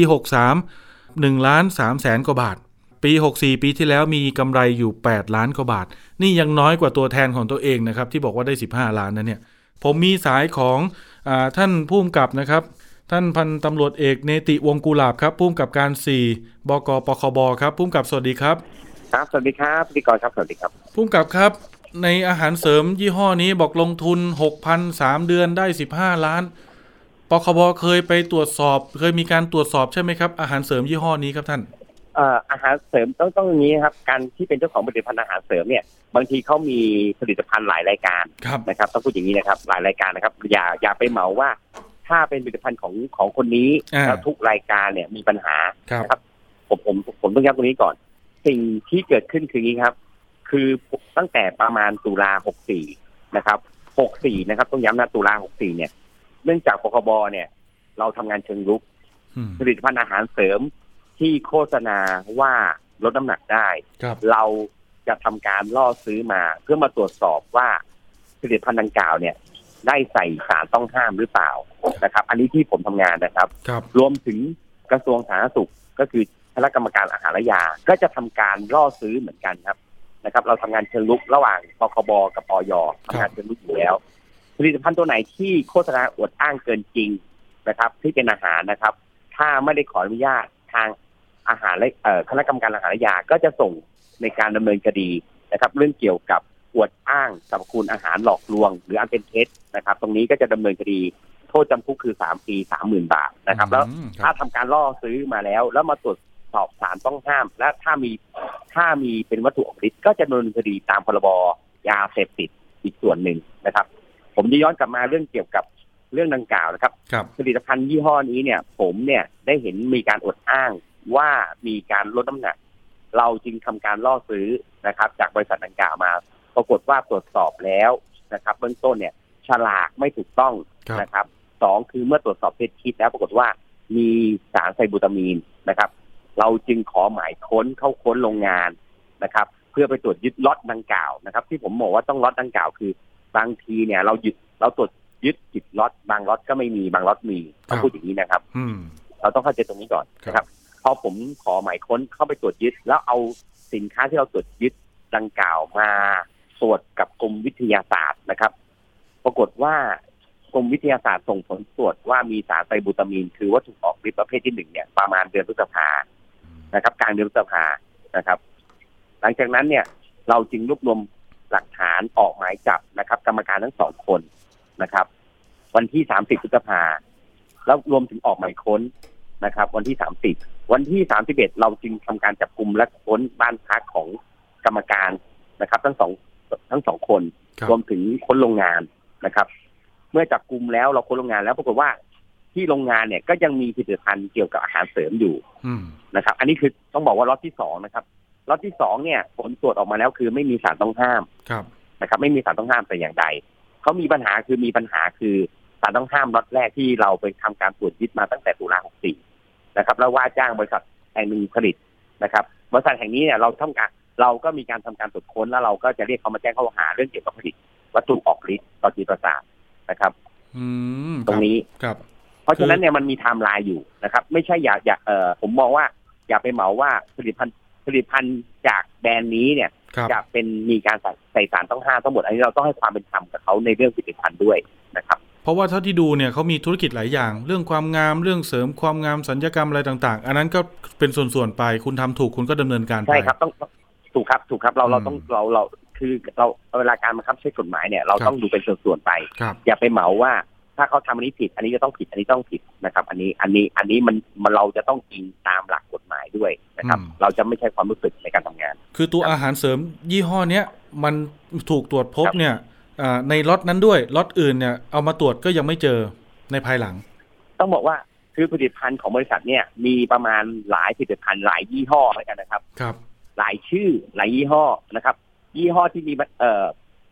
63 1ล้าน3แสนกว่าบาท ปี 64 ปีที่แล้วมีกำไรอยู่ 8 ล้านกว่าบาท นี่ยังน้อยกว่าตัวแทนของตัวเองนะครับ ที่บอกว่าได้ 15 ล้านนะเนี่ย ผมมีสายของอาท่านผู้กำกับนะครับ ท่านพันตำรวจเอกเนติวงกุลาบครับผู้กำกับการ 4 บกปคบครับผู้กำกับสวัสดีครับ ครับสวัสดีครับพิธีกรครับสวัสดีครับผู้กำกับครับ ในอาหารเสริมยี่ห้อนี้บอกลงทุน 6,000 3 เดือนได้ 15 ล้านปคบเคยไปตรวจสอบ เคยมีการตรวจสอบใช่ไหมครับ อาหารเสริมยี่ห้อนี้ครับท่านเอ่ออาหารเสริมต้องต้องอย่างนี้ครับ การที่เป็นเจ้าของผลิตภัณฑ์อาหารเสริมเนี่ย บางทีเขามีผลิตภัณฑ์หลายรายการครับนะครับ ต้องพูดอย่างนี้นะครับ หลายรายการนะครับ อย่าอย่าไปเหมาว่า ถ้าเป็นผลิตภัณฑ์ของของคนนี้อ่าแล้วทุกรายการเนี่ยมีปัญหาครับนะครับ ผมผมผมต้องย้ำตรงนี้ก่อน สิ่งที่เกิดขึ้นคืออย่างนี้ครับ คือตั้งแต่ประมาณตุลา64นะครับ64นะครับต้องย้ำนะตุลา64เนี่ย เนื่องจากปคบเนี่ย เราทำงานเชิงรุกอืมผลิตภัณฑ์อาหารเสริมที่โฆษณาว่าลดน้ำหนักได้ครับเราจะทำการล่อซื้อมาเพื่อมาตรวจสอบว่าผลิตภัณฑ์ดังกล่าวเนี่ย ได้ใส่สารต้องห้ามหรือเปล่านะครับ อันนี้ที่ผมทำงานนะครับครับรวมถึงกระทรวงสาธารณสุขก็คือคณะกรรมการอาหารและยา ก็จะทำการล่อซื้อเหมือนกันครับ นะครับ เราทำงานเชิงลุกระหว่างปคบกับออยทำงานเชิงลุกอยู่แล้ว ผลิตภัณฑ์ตัวไหนที่โฆษณาอวดอ้างเกินจริงนะครับ ที่เป็นอาหารนะครับ ถ้าไม่ได้ขออนุญาตทางอาหารและเอ่อคณะกรรมการอาหารและยาก็จะส่งในการดำเนินคดีนะครับ เรื่องเกี่ยวกับอวดอ้างสรรพคุณอาหารหลอกลวง หรืออันเป็นเท็จนะครับ ตรงนี้ก็จะดำเนินคดีโทษจำคุกคือสามปีสามหมื่นบาทนะครับ แล้วอืมคถ้ารับทำการล่อซื้อมาแล้ว แล้วมาตรวจ สสอบสารต้องห้าม และถ้ามีถ้ามีเป็นวัตถุออกฤทธิ์ก็จะดำเนินคดีตามพรบยาเสพติดอีกส่วนหนึ่งนะครับ ผมจะย้อนกลับมาเรื่องเกี่ยวกับเรื่องดังกล่าวนะครับครับผลิตภัณฑ์ยี่ห้อนี้เนี่ย ผมเนี่ยได้เห็นมีการอดอ้างว่ามีการลดน้ำหนัก เราจึงทำการล่อซื้อนะครับ จากบริษัทดังกล่าวมา ปรากฏว่าตรวจสอบแล้วนะครับ เบื้องต้นเนี่ย ฉลากไม่ถูกต้องครับนะครับสองคือเมื่อตรวจสอบเพศคิดแล้วปรากฏว่ามีสารไซบูตามีนนะครับ เราจึงขอหมายค้นเข้าค้นโรงงานนะครับ เพื่อไปตรวจยึดล็อตดังกล่าวนะครับ ที่ผมบอกว่าต้องล็อตดังกล่าวคือบางทีเนี่ย เรายึดเราตรวจยึดผิดล็อตบางล็อตก็ไม่มีบางล็อตมีต้องพูดอย่างนี้นะครับอืมเราต้องเข้าใจตรงนี้ก่อนครับนะครับพอผมขอหมายค้นเข้าไปตรวจยึด แล้วเอาสินค้าที่เราตรวจยึดดังกล่าวมาตรวจกับกรมวิทยาศาสตร์นะครับ ปรากฏว่ากรมวิทยาศาสตร์ส่งผลตรวจว่ามีสารไซบูตามีน คือวัตถุออกฤทธิ์ประเภทที่หนึ่งเนี่ยประมาณเดือนพฤษภา นะครับกลางเดือนพฤษภานะครับ หลังจากนั้นเนี่ยเราจึงรวบรวมหลักฐานออกหมายจับนะครับ กรรมการทั้งสองคนนะครับ วันที่30พฤษภาแล้วรวมถึงออกหมายค้นนะครับ วันที่30วันที่31เราจึงทำการจับกลุ่มและค้นบ้านพักของกรรมการนะครับ ทั้งสองทั้งสองคนครับรวมถึงค้นโรงงานนะครับ เมื่อจับกลุ่มแล้วเราค้นโรงงานแล้วปรากฏว่า ที่โรงงานเนี่ยก็ยังมีผลิตภัณฑ์เกี่ยวกับอาหารเสริมอยู่อืมนะครับ อันนี้คือต้องบอกว่าล็อตที่สองนะครับล็อตที่สองเนี่ย ผลตรวจออกมาแล้วคือไม่มีสารต้องห้ามครับนะครับ ไม่มีสารต้องห้ามแต่อย่างใดเขามีปัญหาคือมีปัญหาคือสารต้องห้ามล็อตแรกที่เราไปทำการตรวจยึดมาตั้งแต่ตุลา64นะครับแล้วว่าจ้างบริษัทแห่งหนึ่งผลิตนะครับบริษัทแห่งนี้เนี่ยเราทำการเราก็มีการทำการตรวจค้นแล้วเราก็จะเรียกเขามาแจ้งข้อหาเรื่องเกี่ยวกับผลิตวัตถุออกฤทธิ์ต่อจิตประสาทนะครับอืมตรงนี้ครับ เพราะฉะนั้นเนี่ยมันมีไทม์ไลน์อยู่นะครับ ไม่ใช่อย่าอย่าเออผมมองว่าอย่าไปเหมาว่าผลิตภัณฑ์ผลิตภัณฑ์จากแบรนด์นี้เนี่ยครับจะเป็นมีการใส่ใส่สารต้องห้ามทั้งหมด อันนี้เราต้องให้ความเป็นธรรมกับเขาในเรื่องผลิตภัณฑ์ด้วยนะครับ เพราะว่าเท่าที่ดูเนี่ยเขามีธุรกิจหลายอย่าง เรื่องความงามเรื่องเสริมความงามสัญญกรรมอะไรต่างๆ อันนั้นก็เป็นส่วนๆไปคุณทำถูกคุณก็ดำเนินการไปใช่ครับต้องถูกครับถูกครับเราเราอืมต้องเราเราคือเราเวลาการบังคับใช้กฎหมายเนี่ยเราครับต้องดูเป็นส่วนๆไปครับอย่าไปเหมาว่า ถ้าเขาทำอันนี้ผิด อันนี้จะต้องผิด อันนี้ต้องผิดนะครับ อันนี้อันนี้อันนี้มันมันเราจะต้องอิงตามหลักกฎหมายด้วยนะครับอืมเราจะไม่ใช่ความรู้สึกในการทำงาน คือตัวครับอาหารเสริมยี่ห้อเนี้ยมันถูกตรวจพบครับเนี่ยอ่าในล็อตนั้นด้วยล็อตอื่นเนี่ยเอามาตรวจก็ยังไม่เจอในภายหลัง ต้องบอกว่าคือผลิตภัณฑ์ของบริษัทเนี่ย มีประมาณหลายผลิตภัณฑ์หลายยี่ห้อแล้วกันนะครับ ครับ หลายชื่อหลายยี่ห้อนะครับ ยี่ห้อที่มีปัญเอ่อ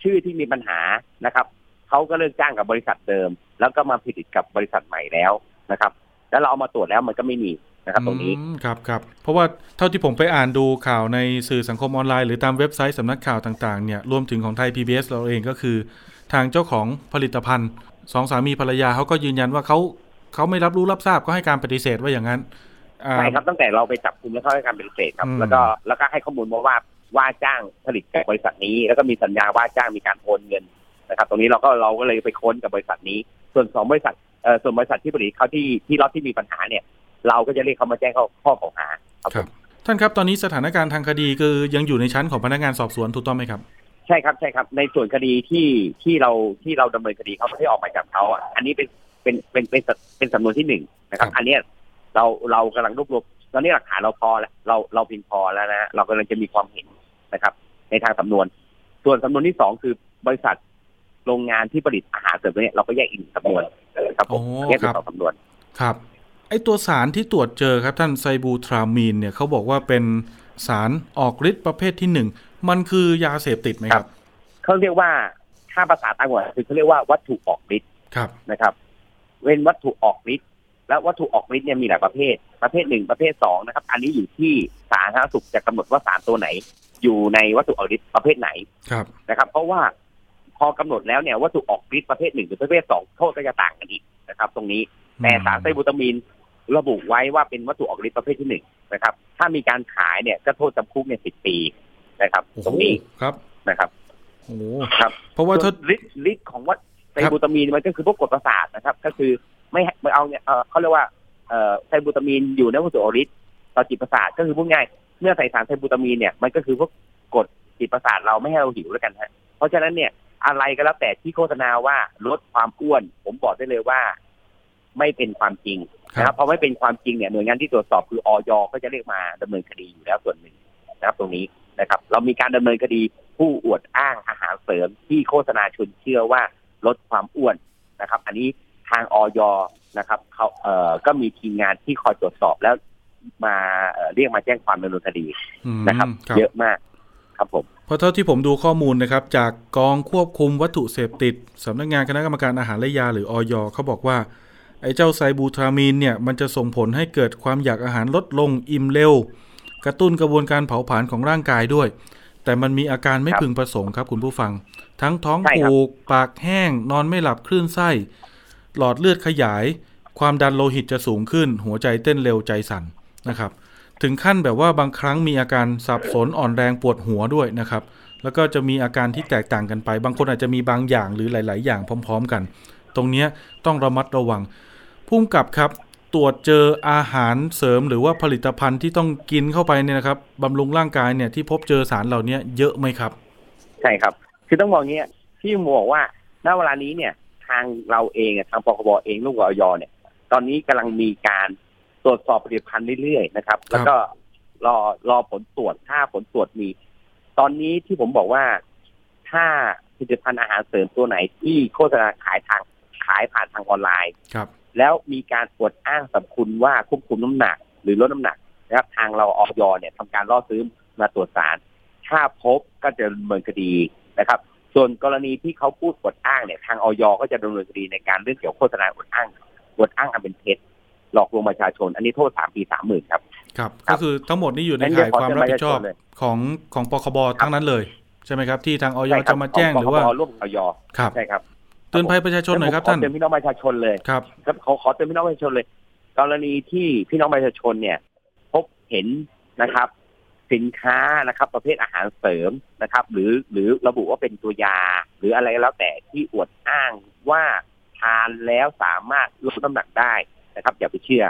ชื่อที่มีปัญหานะครับ เขาก็เลิกจ้างกับบริษัทเดิม แล้วก็มาผลิตกับบริษัทใหม่แล้วนะครับ แล้วเราเอามาตรวจแล้วมันก็ไม่มีนะครับตรงนี้อืมครับครับเพราะว่าเท่าที่ผมไปอ่านดูข่าวในสื่อสังคมออนไลน์หรือตามเว็บไซต์สำนักข่าวต่างๆเนี่ยรวมถึงของไทย PBS เราเองก็คือ ทางเจ้าของผลิตภัณฑ์สองสามีภรรยาเขาก็ยืนยันว่าเขาเขาไม่รับรู้รับทราบก็ให้การปฏิเสธว่าอย่างนั้นอ่าใช่ครับตั้งแต่เราไปจับกลุ่มแล้วเข้าให้การปฏิเสธครับอืมแล้วก็แล้วก็ให้ข้อมูลมาว่าว่าจ้างผลิตกับบริษัทนี้ แล้วก็มีสัญญาว่าจ้างมีการโอนเงิน นะครับ ตรงนี้เราก็เราก็เลยไปค้นกับบริษัทนี้ ส่วนสองบริษัทเอ่อส่วนบริษัทที่ผลิตเขาที่ที่ล็อตที่มีปัญหาเนี่ย เราก็จะเรียกเขามาแจ้งข้อข้อกล่าวหาครับครับ ท่านครับตอนนี้สถานการณ์ทางคดีคือยังอยู่ในชั้นของพนักงานสอบสวนถูกต้องไหมครับใช่ครับใช่ครับ ในส่วนคดีที่ที่เราที่เราดำเนินคดีเขาไม่ได้ออกหมายจับเขาอะอันนี้เป็นเป็นเป็นเป็นเป็นเป็นสำนวนที่หนึ่งนะครับครับอันเนี้ยเราเรากำลังรวบรวมตอนนี้หลักฐานเราพอแล้วเราเราเพียงพอแล้วนะเรากำลังจะมีความเห็นนะครับ ในทางสำนวน ส่วนสำนวนที่สองคือบริษัท โรงงานที่ผลิตอาหารเสริมเนี่ยเราก็แยกอีกหนึ่งสำนวนนะครับผมโอ้แยกเป็นครับสองสำนวน ครับไอตัวสารที่ตรวจเจอครับท่านไซบูทรามีนเนี่ยเขาบอกว่าเป็นสารออกฤทธิ์ประเภทที่หนึ่งมันคือยาเสพติดไหมครับเขาเรียกว่าถ้าภาษาต่างจังหวัดคือเขาเรียกว่าวัตถุออกฤทธิ์ครับนะครับเป็นวัตถุออกฤทธิ์และวัตถุออกฤทธิ์เนี่ยมีหลายประเภท ประเภทหนึ่งประเภทสองนะครับ อันนี้อยู่ที่สาธารณสุขจะกำหนดว่าสารตัวไหน อยู่ในวัตถุออกฤทธิ์ประเภทไหนครับนะครับ เพราะว่าพ อกำหนดแล้วเนี่ยวัตถุออกฤทธิ์ประเภทหนึ่งหรือประเภทสองโทษก็จะต่างกันอีกนะครับ ตรงนี้แต่สารไซบูตามีนระบุไว้ว่าเป็นวัตถุออกฤทธิ์ประเภทที่หนึ่งนะครับ ถ้ามีการขายเนี่ยก็โทษจำคุกเนี่ยสิบปีนะครับโอ้โหตรงนี้ครับนะครับโอ้โหครับ เพราะว่าถ้าส่นฤทธิ์ฤทธิ์ของวัตไซครับบูตามีนมันก็คือพวกกรดประสาทนะครับ ก็คือไม่ให้ไม่เอาเนี่ยเอ่อเขาเรียกว่าเอ่อไซบูตามีนอยู่ในวัตถุออกฤทธิ์ต่อจิตประสาทก็คือพูดง่ายเมื่อใส่สารไซบูตามีนเนี่ยมันก็คือพวกกรดจิตประสาทเราไม่ให้เราหิวแล้วกันฮะเพราะฉะนั้นเนี่ย อะไรก็แล้วแต่ที่โฆษณาว่าลดความอ้วน ผมบอกได้เลยว่า ไม่เป็นความจริงนะครับพอไม่เป็นความจริงเนี่ยหน่วยงานที่ตรวจสอบคือออยก็จะเรียกมาดำเนินคดีอยู่แล้วส่วนหนึ่งนะครับ ตรงนี้นะครับ เรามีการดำเนินคดีผู้อวดอ้างอาหารเสริม ที่โฆษณาชวนเชื่อว่าลดความอ้วนนะครับ อันนี้ทางออยนะครับเขาเอ่อก็มีทีมงานที่คอยตรวจสอบแล้วมาเอ่อเรียกมาแจ้งความดำเนินคดีอืมนะครับครับ เยอะมาก ครับผมเพราะเท่าที่ผมดูข้อมูลนะครับ จากกองควบคุมวัตถุเสพติดสำนักงานคณะกรรมการอาหารและยาหรือออยเขาบอกว่า ไอ้เจ้าไซบูทรามีนเนี่ยมันจะส่งผลให้เกิดความอยากอาหารลดลงอิ่มเร็ว กระตุ้นกระบวนการเผาผลาญของร่างกายด้วย แต่มันมีอาการไม่พึงประสงค์ครับคุณผู้ฟัง ทั้งท้องผูก ปากแห้ง นอนไม่หลับคลื่นไส้ หลอดเลือดขยาย ความดันโลหิตจะสูงขึ้น หัวใจเต้นเร็วใจสั่นนะครับ ถึงขั้นแบบว่าบางครั้งมีอาการสับสนอ่อนแรงปวดหัวด้วยนะครับ แล้วก็จะมีอาการที่แตกต่างกันไป บางคนอาจจะมีบางอย่างหรือหลาย ๆ อย่างพร้อม ๆ กัน ตรงนี้ต้องระมัดระวังพุ่มกับครับตรวจเจออาหารเสริมหรือว่าผลิตภัณฑ์ที่ต้องกินเข้าไปเนี่ยนะครับบำรุงร่างกายเนี่ยที่พบเจอสารเหล่านี้เยอะไหมครับ ใช่ครับ คือต้องมองอย่างเงี้ยที่ผมบอกว่าณเวลานี้เนี่ยทางเราเองทางปคบเองร่วมกับออยเนี่ย ตอนนี้กำลังมีการ ตรวจสอบผลิตภัณฑ์เรื่อยๆนะครับ แล้วก็รอรอผลตรวจถ้าผลตรวจมี ตอนนี้ที่ผมบอกว่า ถ้าผลิตภัณฑ์อาหารเสริมตัวไหนที่โฆษณาขายทางขายผ่านทางออนไลน์ครับ แล้วมีการอวดอ้างสรรพคุณว่าควบคุมน้ำหนัก หรือลดน้ำหนักนะครับ ทางเราออยเนี่ยทำการล่อซื้อมาตรวจสาร ถ้าพบก็จะดำเนินคดีนะครับ ส่วนกรณีที่เขาพูดอวดอ้างเนี่ยทางออยก็จะดำเนินคดีในการเรื่องเกี่ยวกับโฆษณาอวดอ้างอวดอ้างอันเป็นเท็จ หลอกลวงประชาชน อันนี้โทษสามปีสามหมื่นครับ ครับครัก็บคือทั้งหมดนี่อยู่ในงั้นเดี๋ข่ายยวขอความรับผิดชอบเชิญประชาชนเลยของของปคบทั้งนั้นเลย ใช่ไหมครับ ที่ทางออยใช่ครัจะบมาแจ้งขหรือว่าปคบร่วมกับออยครับใช่ครับเตือนภัยประชาชนหน่อยครับแล้วผมขท่านเตือนพี่น้องประชาชนเลยครับครับขอขอเตือนพี่น้องประชาชนเลย กรณีที่พี่น้องประชาชนเนี่ย พบเห็นนะครับ สินค้านะครับ ประเภทอาหารเสริมนะครับ หรือหรือระบุว่าเป็นตัวยา หรืออะไรก็แล้วแต่ที่อวดอ้างว่าทานแล้วสามารถลดน้ำหนักได้ นะครับอย่าไปเชื่อ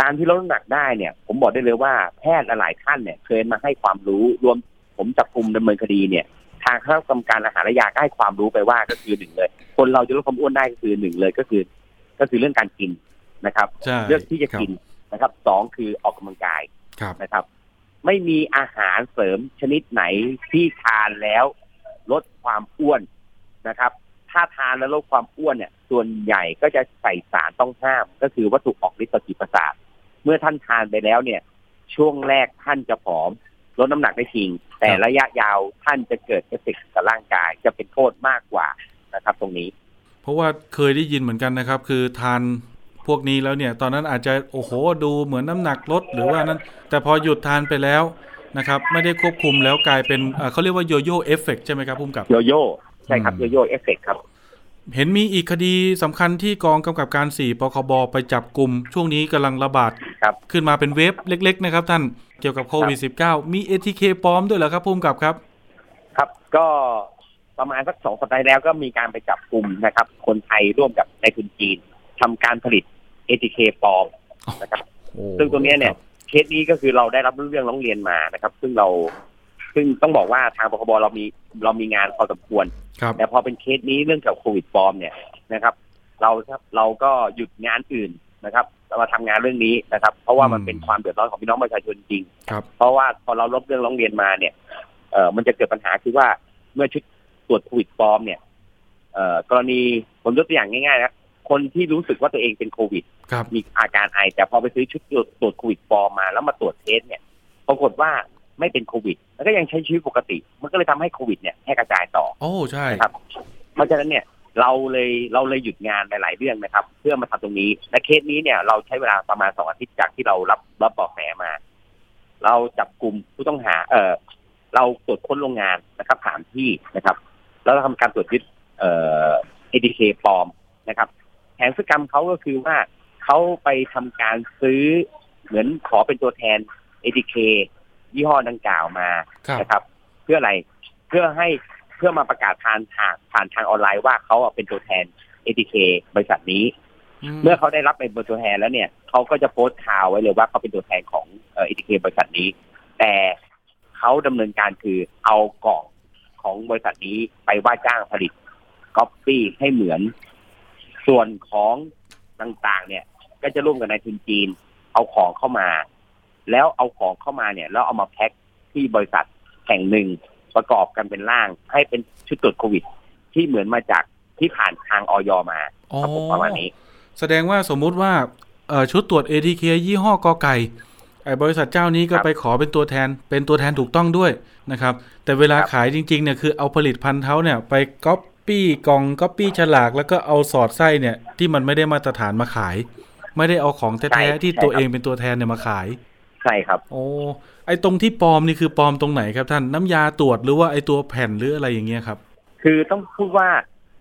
การที่ลดน้ำหนักได้เนี่ย ผมบอกได้เลยว่าแพทย์หลายๆท่านเนี่ย เคยมาให้ความรู้รวมผมจับกลุ่มดำเนินคดีเนี่ย ทางคณะกรรมการอาหารและยาก็ให้ความรู้ไปว่าก็คือหนึ่งเลย คนเราจะลดความอ้วนได้ก็คือหนึ่งเลยก็คือ ก็คือเรื่องการกินนะครับใช่เลือกที่จะครับกินนะครับสองคือออกกำลังกายครับนะครับ ไม่มีอาหารเสริมชนิดไหนที่ทานแล้วลดความอ้วนนะครับ ถ้าทานแล้วลดความอ้วนเนี่ย ส่วนใหญ่ก็จะใส่สารต้องห้าม ก็คือวัตถุออกฤทธิ์ต่อจิตประสาท เมื่อท่านทานไปแล้วเนี่ย ช่วงแรกท่านจะผอมลดน้ำหนักได้จริง แต่ระยะยาวท่านจะเกิดเอฟเฟกต์กับร่างกายจะเป็นโทษมากกว่านะครับ ตรงนี้ เพราะว่าเคยได้ยินเหมือนกันนะครับ คือทานพวกนี้แล้วเนี่ย ตอนนั้นอาจจะโอ้โหดูเหมือนน้ำหนักลดหรือว่านั้น แต่พอหยุดทานไปแล้วนะครับ ไม่ได้ควบคุมแล้วกลายเป็นเอ่อเขาเรียกว่า yoyo effect ใช่ไหมครับพุ่มกับโยโย่ ใช่ครับอืมโยโย่เอฟเฟกครับ เห็นมีอีกคดีสำคัญที่กองกำกับการ4ปคบไปจับกลุ่มช่วงนี้กำลังระบาดครับขึ้นมาเป็นเวฟเล็ก ๆ นะครับท่านเกี่ยวกับโควิด -19 มี ATK ปลอมด้วยเหรอครับพุ่มกับครับ ครับก็ประมาณสักสองสัปดาห์แล้วก็มีการไปจับกลุ่มนะครับ คนไทยร่วมกับในทุนจีนทำการผลิต ATK ปลอมนะครับโอ้ซึ่งตรงเนี้ยเนี่ยเคสนี้ก็คือเราได้รับเรื่องร้องเรียนมานะครับ ซึ่งเรา ซึ่งต้องบอกว่าทางปคบเรามีเรามีงานพอสมควรครับแต่พอเป็นเคสนี้เรื่องเกี่ยวกับโควิดปลอมเนี่ยนะครับ เราเราก็หยุดงานอื่นนะครับมาทำงานเรื่องนี้นะครับ เพราะว่ามันเป็นความเดือดร้อนของพี่น้องประชาชนจริงครับเพราะว่าพอเราลบเรื่องร้องเรียนมาเนี่ยเอ่อมันจะเกิดปัญหาคือว่าเมื่อชุดตรวจโควิดปลอมเนี่ยเอ่อกรณีผมยกตัวอย่างง่ายๆนะคนที่รู้สึกว่าตัวเองเป็นโควิดครับมีอาการไอแต่พอไปซื้อชุดตรวจตรวจโควิดปลอมมาแล้วมาตรวจเทสเนี่ยปรากฏว่า ไม่เป็นโควิด แล้วก็ยังใช้ชีวิตปกติ มันก็เลยทำให้โควิดเนี่ยแพร่กระจายต่อโอ้ใช่นะครับ เพราะฉะนั้นเนี่ยเราเลยเราเลยหยุดงานหลาย ๆ เรื่องนะครับ เพื่อมาทำตรงนี้ และเคสนี้เนี่ยเราใช้เวลาประมาณสองอาทิตย์จากที่เรารับรับบอกแสมา เราจับกลุ่มผู้ต้องหา เอ่อเราตรวจค้นโรงงานนะครับถามที่นะครับ แล้วเราทำการตรวจยึดเอ่อ ADK ปลอมนะครับแผนพฤติกรรมเขาก็คือว่าเขาไปทำการซื้อเหมือนขอเป็นตัวแทน ADK ยี่ห้อดังกล่าวมาครับนะครับ เพื่ออะไรเพื่อให้เพื่อมาประกาศผ่านทางผ่านทางออนไลน์ว่าเขาอะเป็นตัวแทน ATK บริษัทนี้ เมื่อเขาได้รับเป็นตัวแทนแล้วเนี่ยเขาก็จะโพสต์ข่าวไว้เลยว่าเขาเป็นตัวแทนของเอ่อ ATK บริษัทนี้ แต่เขาดำเนินการคือเอากล่องของบริษัทนี้ไปว่าจ้างผลิตก๊อปปี้ให้เหมือน ส่วนของต่างๆ เนี่ย ก็จะร่วมกับนายทุนจีน เอาของเข้ามา แล้วเอาของเข้ามาเนี่ยแล้วเอามาแพ็คที่บริษัทแห่งหนึ่งประกอบกันเป็นร่าง ให้เป็นชุดตรวจโควิด ที่เหมือนมาจากที่ผ่านทางอย.มาอ๋อครับผมประมาณนี้ แสดงว่าสมมุติว่าเอ่อชุดตรวจ ATK ยี่ห้อกอไก่ไอ้บริษัทเจ้านี้ก็ครับไปขอเป็นตัวแทน เป็นตัวแทนถูกต้องด้วยนะครับ แต่เวลาครับขายจริงๆเนี่ยคือเอาผลิตภัณฑ์เขาเนี่ยไปก๊อปปี้กล่องก๊อปปี้ฉลากแล้วก็เอาสอดไส้เนี่ยที่มันไม่ได้มาตรฐานมาขาย ไม่ได้เอาของแท้ๆที่ตัวเองเป็นตัวแทนเนี่ยมาขาย ใช่ครับ โอ้ไอตรงที่ปลอมนี่คือปลอมตรงไหนครับท่านน้ำยาตรวจหรือว่าไอตัวแผ่นหรืออะไรอย่างเงี้ยครับ คือต้องพูดว่า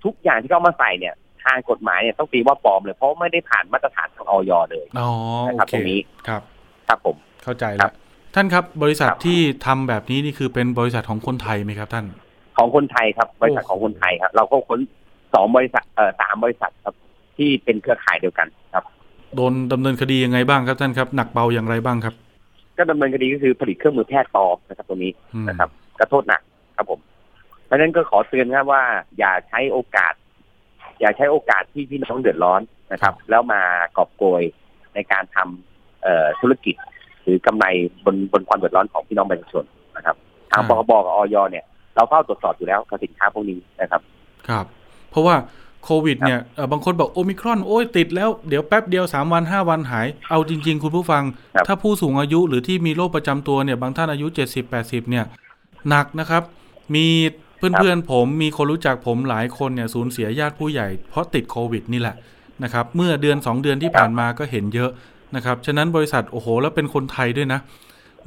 ทุกอย่างที่เขาเอามาใส่เนี่ยทางกฎหมายเนี่ยต้องตีว่าปลอมเลยเพราะไม่ได้ผ่านมาตรฐานทางออยเลยอ๋อนะโอครับเคตรงนี้ครับ ครับผมเข้าใจครัแล้วบท่านครับบริษัทครับที่ทำแบบนี้นี่คือเป็นบริษัทของคนไทยไหมครับ ท่าน ของคนไทยครับ บริษัทของคนไทยครับ เราก็ค้นสองบริษัทเอ่อสามบริษัทครับ ที่เป็นเครือข่ายเดียวกันครับ โดนดำเนินคดียังไงบ้างครับท่านครับ หนักเบาอย่างไรบ้างครับ ก็ดำเนินคดีก็คือผลิตเครื่องมือแพทย์ปลอมนะครับตรงนี้อืมนะครับกระโทษหนักครับผม เพราะฉะนั้นก็ขอเตือนครับว่า อย่าใช้โอกาส อย่าใช้โอกาสที่พี่น้องเดือดร้อนนะครับ แล้วมากอบโกยในการทำเอ่อธุรกิจ หรือกำไรบนบนความเดือดร้อนของพี่น้องประชาชนนะครับ ทางปคบกับออยเนี่ยเราเฝ้าตรวจสอบอยู่แล้วกับสินค้าพวกนี้นะครับ ครับ เพราะว่า โควิดเนี่ยเอ่อบางคนบอกโอมิครอนโอ้ยติดแล้วเดี๋ยวแป๊บเดียวสามวันห้าวันหาย เอาจริง ๆ คุณผู้ฟังครับถ้าผู้สูงอายุหรือที่มีโรคประจำตัวเนี่ยบางท่านอายุ70 80เนี่ยหนักนะครับ มีเพื่อนๆผมมีคนรู้จักผมหลายคนเนี่ยสูญเสียญาติผู้ใหญ่ เพราะติดโควิดนี่แหละนะครับเมื่อเดือน 2 เดือนที่ผ่านมาก็เห็นเยอะนะครับฉะนั้นบริษัทโอ้โห แล้วเป็นคนไทยด้วยนะ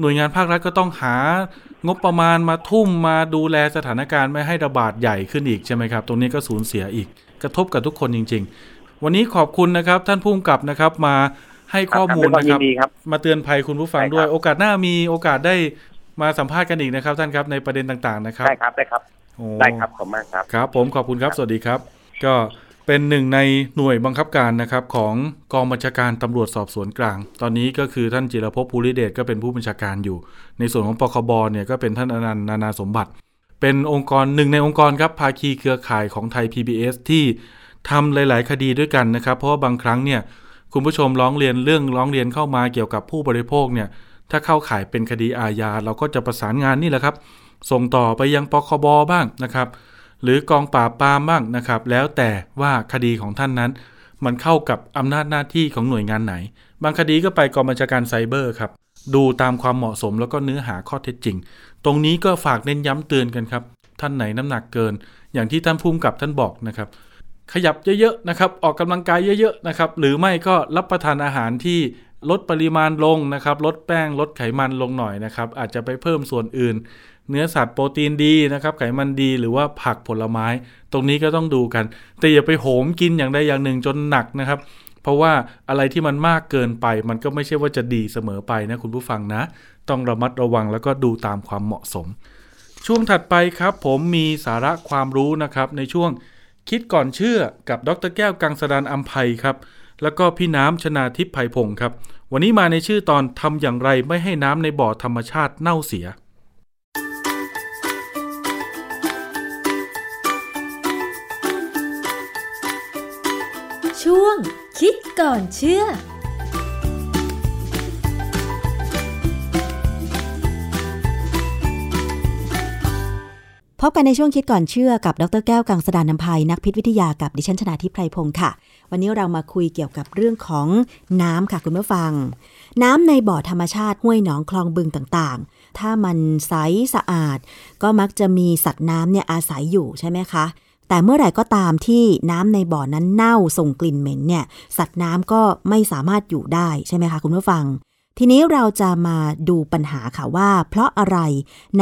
หน่วยงานภาครัฐก็ต้องหางบประมาณมาทุ่มมาดูแลสถานการณ์ไม่ให้ระบาดใหญ่ขึ้นอีกใช่ไหมครับ ตรงนี้ก็สูญเสียอีก กระทบกับทุกคนจริง ๆ วันนี้ขอบคุณนะครับ ท่านผู้กำกับนะครับ มาให้ข้อมูลด้วยความนะคยิรับนดีครับ มาเตือนภัยคุณผู้ฟังใช่ครับด้วย โอกาสหน้ามีโอกาสได้มาสัมภาษณ์กันอีกนะครับ ท่านครับในประเด็นต่างๆนะครับ ได้ครับได้ครับโอ้ได้ครับขอบคุณมากครับครับ ผมขอบคุณครับ สวัสดีครับ ก็เป็นหนึ่งในหน่วยบังคับการนะครับของกองบัญชาการตำรวจสอบสวนกลาง ตอนนี้ก็คือท่านจิรภพภูริเดชก็เป็นผู้บัญชาการอยู่ ในส่วนของปคบเนี่ยก็เป็นท่านอนันต์นานาสมบัติ เป็นองค์กรหนึ่งในองค์กรครับภาคีเครือข่ายของไทย PBS ที่ทำหลาย ๆ คดีด้วยกันนะครับ เพราะว่าบางครั้งเนี่ยคุณผู้ชมร้องเรียนเรื่องร้องเรียนเข้ามาเกี่ยวกับผู้บริโภคเนี่ยถ้าเข้าข่ายเป็นคดีอาญาเราก็จะประสานงานนี่แหละครับ ส่งต่อไปยังปคบบ้างนะครับ หรือกองปราบปรามบ้างนะครับ แล้วแต่ว่าคดีของท่านนั้น มันเข้ากับอำนาจหน้าที่ของหน่วยงานไหน บางคดีก็ไปกองบัญชาการไซเบอร์ครับดูตามความเหมาะสมแล้วก็เนื้อหาข้อเท็จจริง ตรงนี้ก็ฝากเน้นย้ำเตือนกันครับ ท่านไหนน้ำหนักเกิน อย่างที่ท่านภูมิกับท่านบอกนะครับ ขยับเยอะๆนะครับ ออกกำลังกายเยอะๆนะครับ หรือไม่ก็รับประทานอาหารที่ลดปริมาณลงนะครับ ลดแป้งลดไขมันลงหน่อยนะครับ อาจจะไปเพิ่มส่วนอื่น เนื้อสัตว์โปรตีนดีนะครับ ไขมันดีหรือว่าผักผลไม้ ตรงนี้ก็ต้องดูกัน แต่อย่าไปโหมกินอย่างใดอย่างหนึ่งจนหนักนะครับ เพราะว่าอะไรที่มันมากเกินไป มันก็ไม่ใช่ว่าจะดีเสมอไปนะคุณผู้ฟังนะ ต้องระมัดระวังแล้วก็ดูตามความเหมาะสม ช่วงถัดไปครับ ผมมีสาระความรู้นะครับ ในช่วงคิดก่อนเชื่อกับดรแก้วกังสดานอัมภัยครับ แล้วก็พี่น้ำชนาทิพย์ไพพงศ์ครับ วันนี้มาในชื่อตอนทำอย่างไรไม่ให้น้ำในบ่อธรรมชาติเน่าเสียช่วงคิดก่อนเชื่อ พบกันในช่วงคิดก่อนเชื่อกับดรแก้วกังสดานนภัยนักพิษวิทยากับดิฉันชนาทิพไพรพงศ์ค่ะ วันนี้เรามาคุยเกี่ยวกับเรื่องของน้ำค่ะคุณผู้ฟัง น้ำในบ่อธรรมชาติห้วยหนองคลองบึงต่างๆ ถ้ามันใสสะอาด ก็มักจะมีสัตว์น้ำเนี่ยอาศัยอยู่ใช่ไหมคะแต่เมื่อไหร่ก็ตามที่น้ำในบ่อนั้นเน่าส่งกลิ่นเหม็นเนี่ย สัตว์น้ำก็ไม่สามารถอยู่ได้ใช่ไหมคะคุณผู้ฟัง ทีนี้เราจะมาดูปัญหาค่ะว่า เพราะอะไร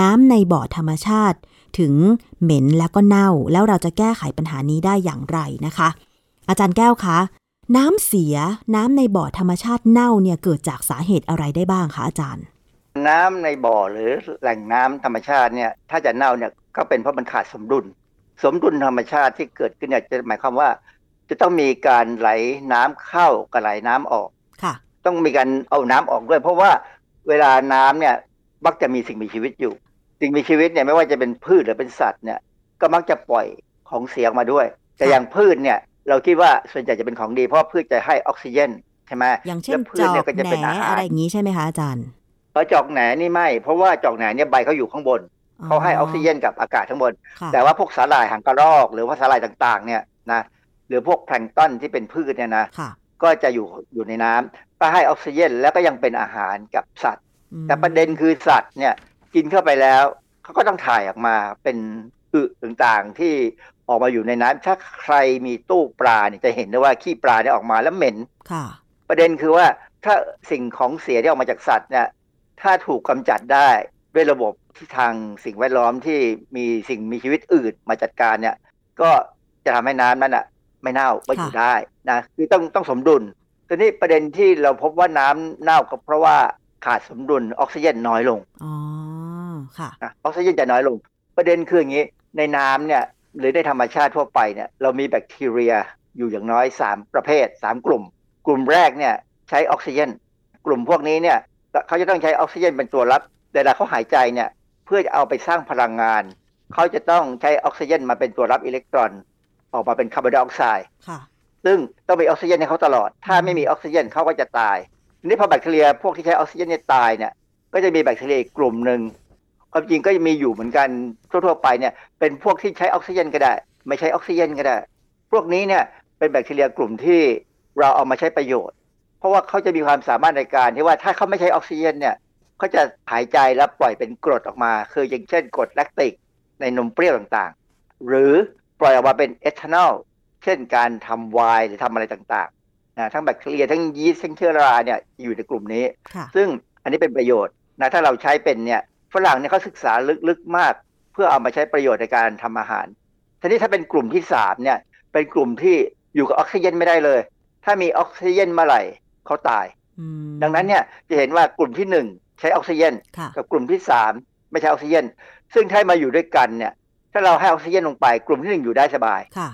น้ำในบ่อธรรมชาติ ถึงเหม็นแล้วก็เน่า แล้วเราจะแก้ไขปัญหานี้ได้อย่างไรนะคะ อาจารย์แก้วคะ น้ำเสียน้ำในบ่อธรรมชาติเน่าเนี่ยเกิดจากสาเหตุอะไรได้บ้างคะอาจารย์ น้ำในบ่อหรือแหล่งน้ำธรรมชาติเนี่ยถ้าจะเน่าเนี่ยก็เป็นเพราะมันขาดสมดุล สมดุลธรรมชาติที่เกิดขึ้นเนี่ยจะหมายความว่า จะต้องมีการไหลน้ำเข้ากับไหลน้ำออกค่ะ ต้องมีการเอาน้ำออกด้วย เพราะว่าเวลาน้ำเนี่ยมักจะมีสิ่งมีชีวิตอยู่ สิ่งมีชีวิตเนี่ยไม่ว่าจะเป็นพืชหรือเป็นสัตว์เนี่ยก็มักจะปล่อยของเสียออกมาด้วย แต่ค่ะอย่างพืชเนี่ยเราคิดว่าส่วนใหญ่จะเป็นของดีเพราะว่าพืชจะให้ออกซิเจนใช่ไหมอย่างเช่นแล้วพืจชอเนี่ยกก็จะแหนเป็นอาหารอะไรอย่างนี้ใช่ไหมคะอาจารย์เออจอกแหนนี่ไม่ เพราะว่าจอกแหนเนี่ยใบเขาอยู่ข้างบนเขาให้ออกซิเจนกับอากาศข้างบนค่ะแต่ว่าพวกสาหร่ายหางกระรอก หรือว่าสาหร่ายต่างๆ เนี่ยนะหรือพวกแพลงก์ต้นที่เป็นพืชเนี่ยนะค่ะก็จะอยู่อยู่ในน้ำก็ให้ออกซิเจนแล้วก็ยังเป็นอาหารกับสัตว์อืมแต่ประเด็นคือสัตว์เนี่ย กินเข้าไปแล้วเขาก็ต้องถ่ายออกมาเป็นอึต่างๆที่ออกมาอยู่ในน้ำถ้าใครมีตู้ปลาเนี่ยจะเห็นได้ว่าขี้ปลาเนี่ยออกมาแล้วเหม็นค่ะประเด็นคือว่าถ้าสิ่งของเสียที่ออกมาจากสัตว์เนี่ยถ้าถูกกำจัดได้ด้วยระบบที่ทางสิ่งแวดล้อมที่มีสิ่งมีชีวิตอื่นมาจัดการเนี่ย ก็จะทำให้น้ำนั้นอะไม่เน่าก็อยู่ค่ะได้นะคือต้องต้องสมดุลทีนี้ประเด็นที่เราพบว่าน้ำเน่าก็เพราะว่าขาดสมดุลออกซิเจนน้อยลงอ๋อ ค่ะนะออกซิเจนจะน้อยลง ประเด็นคืออย่างนี้ ในน้ำเนี่ยหรือในธรรมชาติทั่วไปเนี่ยเรามีแบคทีเรียอยู่อย่างน้อย 3 ประเภท 3 กลุ่ม กลุ่มแรกเนี่ยใช้ออกซิเจน กลุ่มพวกนี้เนี่ยเขาจะต้องใช้ออกซิเจนเป็นตัวรับเวลาเขาหายใจเนี่ยเพื่อจะเอาไปสร้างพลังงาน เขาจะต้องใช้ออกซิเจนมาเป็นตัวรับอิเล็กตรอน ออกมาเป็นคาร์บอนไดออกไซด์ค่ะซึ่งต้องมีออกซิเจนให้เขาตลอด ถ้าไม่มีออกซิเจนเขาก็จะตาย ทีนี้พอแบคทีเรียพวกที่ใช้ออกซิเจนเนี่ยตายเนี่ย ก็จะมีแบคทีเรียอีกกลุ่มหนึ่ง ความจริงก็มีอยู่เหมือนกันทั่วๆไปเนี่ยเป็นพวกที่ใช้ออกซิเจนก็ได้ ไม่ใช้ออกซิเจนก็ได้ พวกนี้เนี่ยเป็นแบคทีเรียกลุ่มที่เราเอามาใช้ประโยชน์ เพราะว่าเขาจะมีความสามารถในการที่ว่าถ้าเขาไม่ใช้ออกซิเจนเนี่ยเขาจะหายใจแล้วปล่อยเป็นกรดออกมา คืออย่างเช่นกรดแลคติกในนมเปรี้ยวต่างๆ หรือปล่อยออกมาเป็นเอทานอลเช่นการทำไวน์หรือทำอะไรต่างๆนะทั้งแบคทีเรียทั้งยีสต์ทั้งเชื้อราเนี่ยอยู่ในกลุ่มนี้ค่ะซึ่งอันนี้เป็นประโยชน์นะถ้าเราใช้เป็นเนี่ย ฝรั่งเนี่ยเขาศึกษาลึกๆมาก เพื่อเอามาใช้ประโยชน์ในการทำอาหารทีนี้ถ้าเป็นกลุ่มที่สามเนี่ย เป็นกลุ่มที่อยู่กับออกซิเจนไม่ได้เลย ถ้ามีออกซิเจนเมื่อไหร่เขาตายอืมดังนั้นเนี่ยจะเห็นว่ากลุ่มที่หนึ่งใช้ออกซิเจนค่ะกับกลุ่มที่สามไม่ใช้ออกซิเจนซึ่งถ้ามาอยู่ด้วยกันเนี่ย ถ้าเราให้ออกซิเจนลงไป กลุ่มที่หนึ่งอยู่ได้สบายค่ะ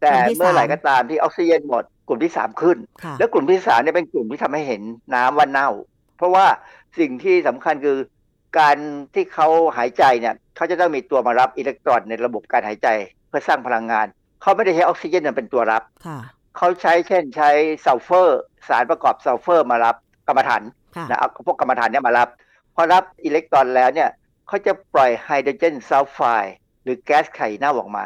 แต่กลุ่มที่เมื่อไหร่สามก็ตามที่ออกซิเจนหมด กลุ่มที่สามขึ้นค่ะแล้วกลุ่มที่สามเนี่ยเป็นกลุ่มที่ทำให้เห็นน้ำว่าเน่า เพราะว่าสิ่งที่สำคัญคือ การที่เขาหายใจเนี่ยเขาจะต้องมีตัวมารับอิเล็กตรอนในระบบการหายใจเพื่อสร้างพลังงาน เขาไม่ได้ใช้ออกซิเจนเป็นตัวรับค่ะเขาใช้เช่นใช้ซัลเฟอร์ สารประกอบซัลเฟอร์มารับกำมะถันค่ะนะเอาพวกกำมะถันเนี่ยมารับ พอรับอิเล็กตรอนแล้วเนี่ยเขาจะปล่อยไฮโดรเจนซัลไฟด์หรือแก๊สไข่เน่าออกมา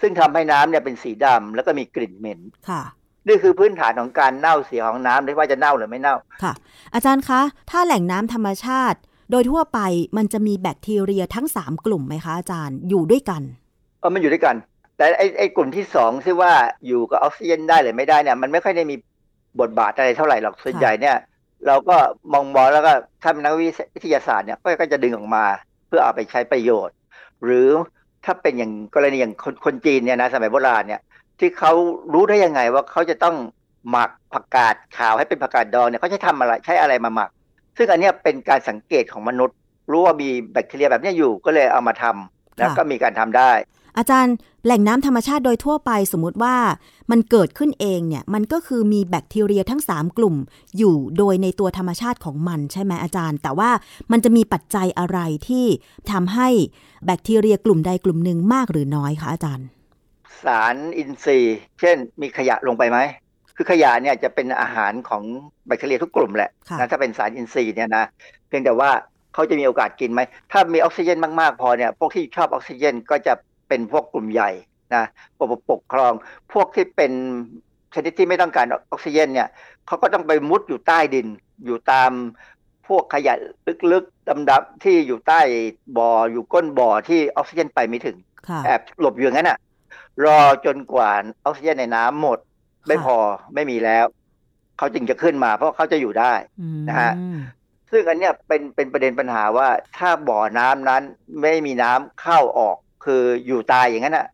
ซึ่งทำให้น้ำเนี่ยเป็นสีดำแล้วก็มีกลิ่นเหม็นค่ะนี่คือพื้นฐานของการเน่าเสียของน้ำไม่ว่าจะเน่าหรือไม่เน่าค่ะ อาจารย์คะ ถ้าแหล่งน้ำธรรมชาติ โดยทั่วไปมันจะมีแบคทีเรียทั้ง 3 กลุ่มไหมคะอาจารย์อยู่ด้วยกันเออมันอยู่ด้วยกัน แต่ไอ้ไอ้กลุ่มที่สองที่ว่าอยู่กับออกซิเจนได้หรือไม่ได้เนี่ย มันไม่ค่อยได้มีบทบาทอะไรเท่าไหร่หรอกส่วนใหญ่เนี่ย เราก็มองมองแล้วก็ถ้าเป็นนักวิทยาศาสตร์เนี่ยก็ก็จะดึงออกมา เพื่อเอาไปใช้ประโยชน์ หรือถ้าเป็นอย่างกรณีอย่างคนคนจีนเนี่ยนะสมัยโบราณเนี่ยที่เขารู้ได้ยังไงว่าเขาจะต้องหมักผักกาดขาวให้เป็นผักกาดดองเนี่ยเขาใช้ทำอะไรใช้อะไรมาหมัก ซึ่งอันเนี้ยเป็นการสังเกตของมนุษย์ รู้ว่ามีแบคทีเรียแบบเนี้ยอยู่ก็เลยเอามาทำแล้วค่ะก็มีการทำได้ อาจารย์แหล่งน้ำธรรมชาติโดยทั่วไปสมมุติว่ามันเกิดขึ้นเองเนี่ยมันก็คือมีแบคทีเรียทั้ง 3 กลุ่ม อยู่โดยในตัวธรรมชาติของมันใช่ไหมอาจารย์ แต่ว่ามันจะมีปัจจัยอะไรที่ทำให้แบคทีเรียกลุ่มใดกลุ่มหนึ่งมากหรือน้อยคะอาจารย์ สารอินทรีย์ เช่น มีขยะลงไปไหม คือขยะเนี่ยจะเป็นอาหารของแบคทีเรียทุกกลุ่มแหละค่ะนะถ้าเป็นสารอินทรีย์เนี่ยนะเพียงแต่ว่าเขาจะมีโอกาสกินไหม ถ้ามีออกซิเจนมากๆพอเนี่ยพวกที่ชอบออกซิเจนก็จะเป็นพวกกลุ่มใหญ่นะปกปกครอง พวกที่เป็นชนิดที่ไม่ต้องการออกซิเจนเนี่ยเขาก็ต้องไปมุดอยู่ใต้ดิน อยู่ตามพวกขยะลึกๆดำๆที่อยู่ใต้บ่ออยู่ก้นบ่อที่ออกซิเจนไปไม่ถึงค่ะแอบหลบอยู่อย่างนั้นอะรอจนกว่าออกซิเจนในน้ำหมด ไม่พอไม่มีแล้ว เขาจึงจะขึ้นมาเพราะเขาจะอยู่ได้อืมนะฮะซึ่งอันเนี้ยเป็นเป็นประเด็นปัญหาว่าถ้าบ่อน้ำนั้นไม่มีน้ำเข้าออก คืออยู่ตายอย่างนั้นอะ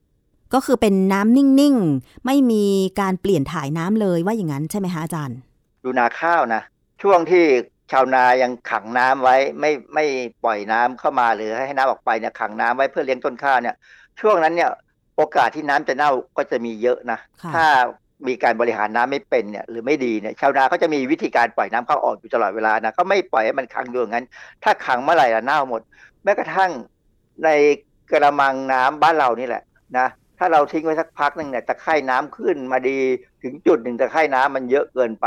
ก็คือเป็นน้ำนิ่งๆ ไม่มีการเปลี่ยนถ่ายน้ำเลยว่าอย่างนั้นใช่ไหมคะอาจารย์ ดูนาข้าวนะ ช่วงที่ชาวนายังขังน้ำไว้ ไม่ไม่ปล่อยน้ำเข้ามาหรือให้น้ำออกไปเนี่ยขังน้ำไว้เพื่อเลี้ยงต้นข้าวเนี่ย ช่วงนั้นเนี่ยโอกาสที่น้ำจะเน่าก็จะมีเยอะนะค่ะถ้า มีการบริหารน้ำไม่เป็นเนี่ยหรือไม่ดีเนี่ยชาวนาเขาจะมีวิธีการปล่อยน้ำเข้าออกอยู่ตลอดเวลานะเขาไม่ปล่อยให้มันขังอยู่อย่างนั้น ถ้าขังเมื่อไหร่ละเน่าหมด แม้กระทั่งในกระมังน้ำบ้านเรานี่แหละนะถ้าเราทิ้งไว้สักพักหนึ่งเนี่ยตะไคร่น้ำขึ้นมาดีถึงจุดหนึ่งตะไคร่น้ำมันเยอะเกินไป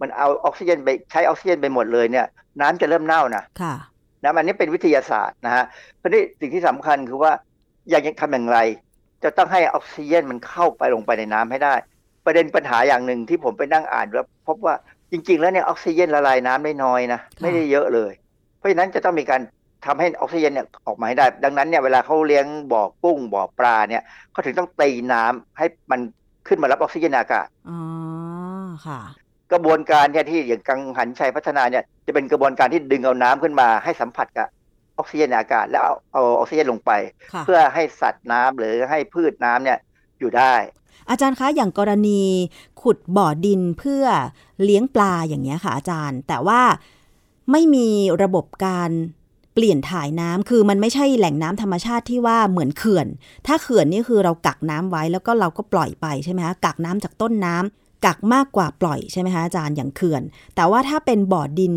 มันเอาออกซิเจนไปใช้ออกซิเจนไปหมดเลยเนี่ย น้ำจะเริ่มเน่านะค่ะนะอันนี้เป็นวิทยาศาสตร์นะฮะเพราะนี่สิ่งที่สำคัญคือว่าอยากจะทำอย่างไร จะต้องให้ออกซิเจนมันเข้าไปลงไปในน้ำให้ได้ ประเด็นปัญหาอย่างหนึ่งที่ผมไปนั่งอ่านแล้วพบว่าจริง ๆ แล้วเนี่ยออกซิเจนละลายน้ำได้น้อยนะไม่ได้เยอะเลย เพราะฉะนั้นจะต้องมีการทำให้ออกซิเจนเนี่ยออกมาให้ได้ ดังนั้นเนี่ยเวลาเขาเลี้ยงบ่อกุ้งบ่อปลาเนี่ยเขาถึงต้องตีน้ำให้มันขึ้นมารับออกซิเจนในอากาศอ๋อค่ะ กระบวนการเนี่ยที่อย่างกังหันชัยพัฒนาเนี่ยจะเป็นกระบวนการที่ดึงเอาน้ำขึ้นมาให้สัมผัสกับออกซิเจนในอากาศ แล้วเอาเอาออกซิเจนลงไปค่ะเพื่อให้สัตว์น้ำหรือให้พืชน้ำเนี่ยอยู่ได้ อาจารย์คะอย่างกรณีขุดบ่อดินเพื่อเลี้ยงปลาอย่างเงี้ยค่ะอาจารย์ แต่ว่าไม่มีระบบการเปลี่ยนถ่ายน้ำคือมันไม่ใช่แหล่งน้ำธรรมชาติที่ว่าเหมือนเขื่อน ถ้าเขื่อนนี่คือเรากักน้ำไว้แล้วก็เราก็ปล่อยไปใช่ไหมคะกักน้ำจากต้นน้ำกักมากกว่าปล่อยใช่ไหมคะอาจารย์อย่างเขื่อน แต่ว่าถ้าเป็นบ่อดิน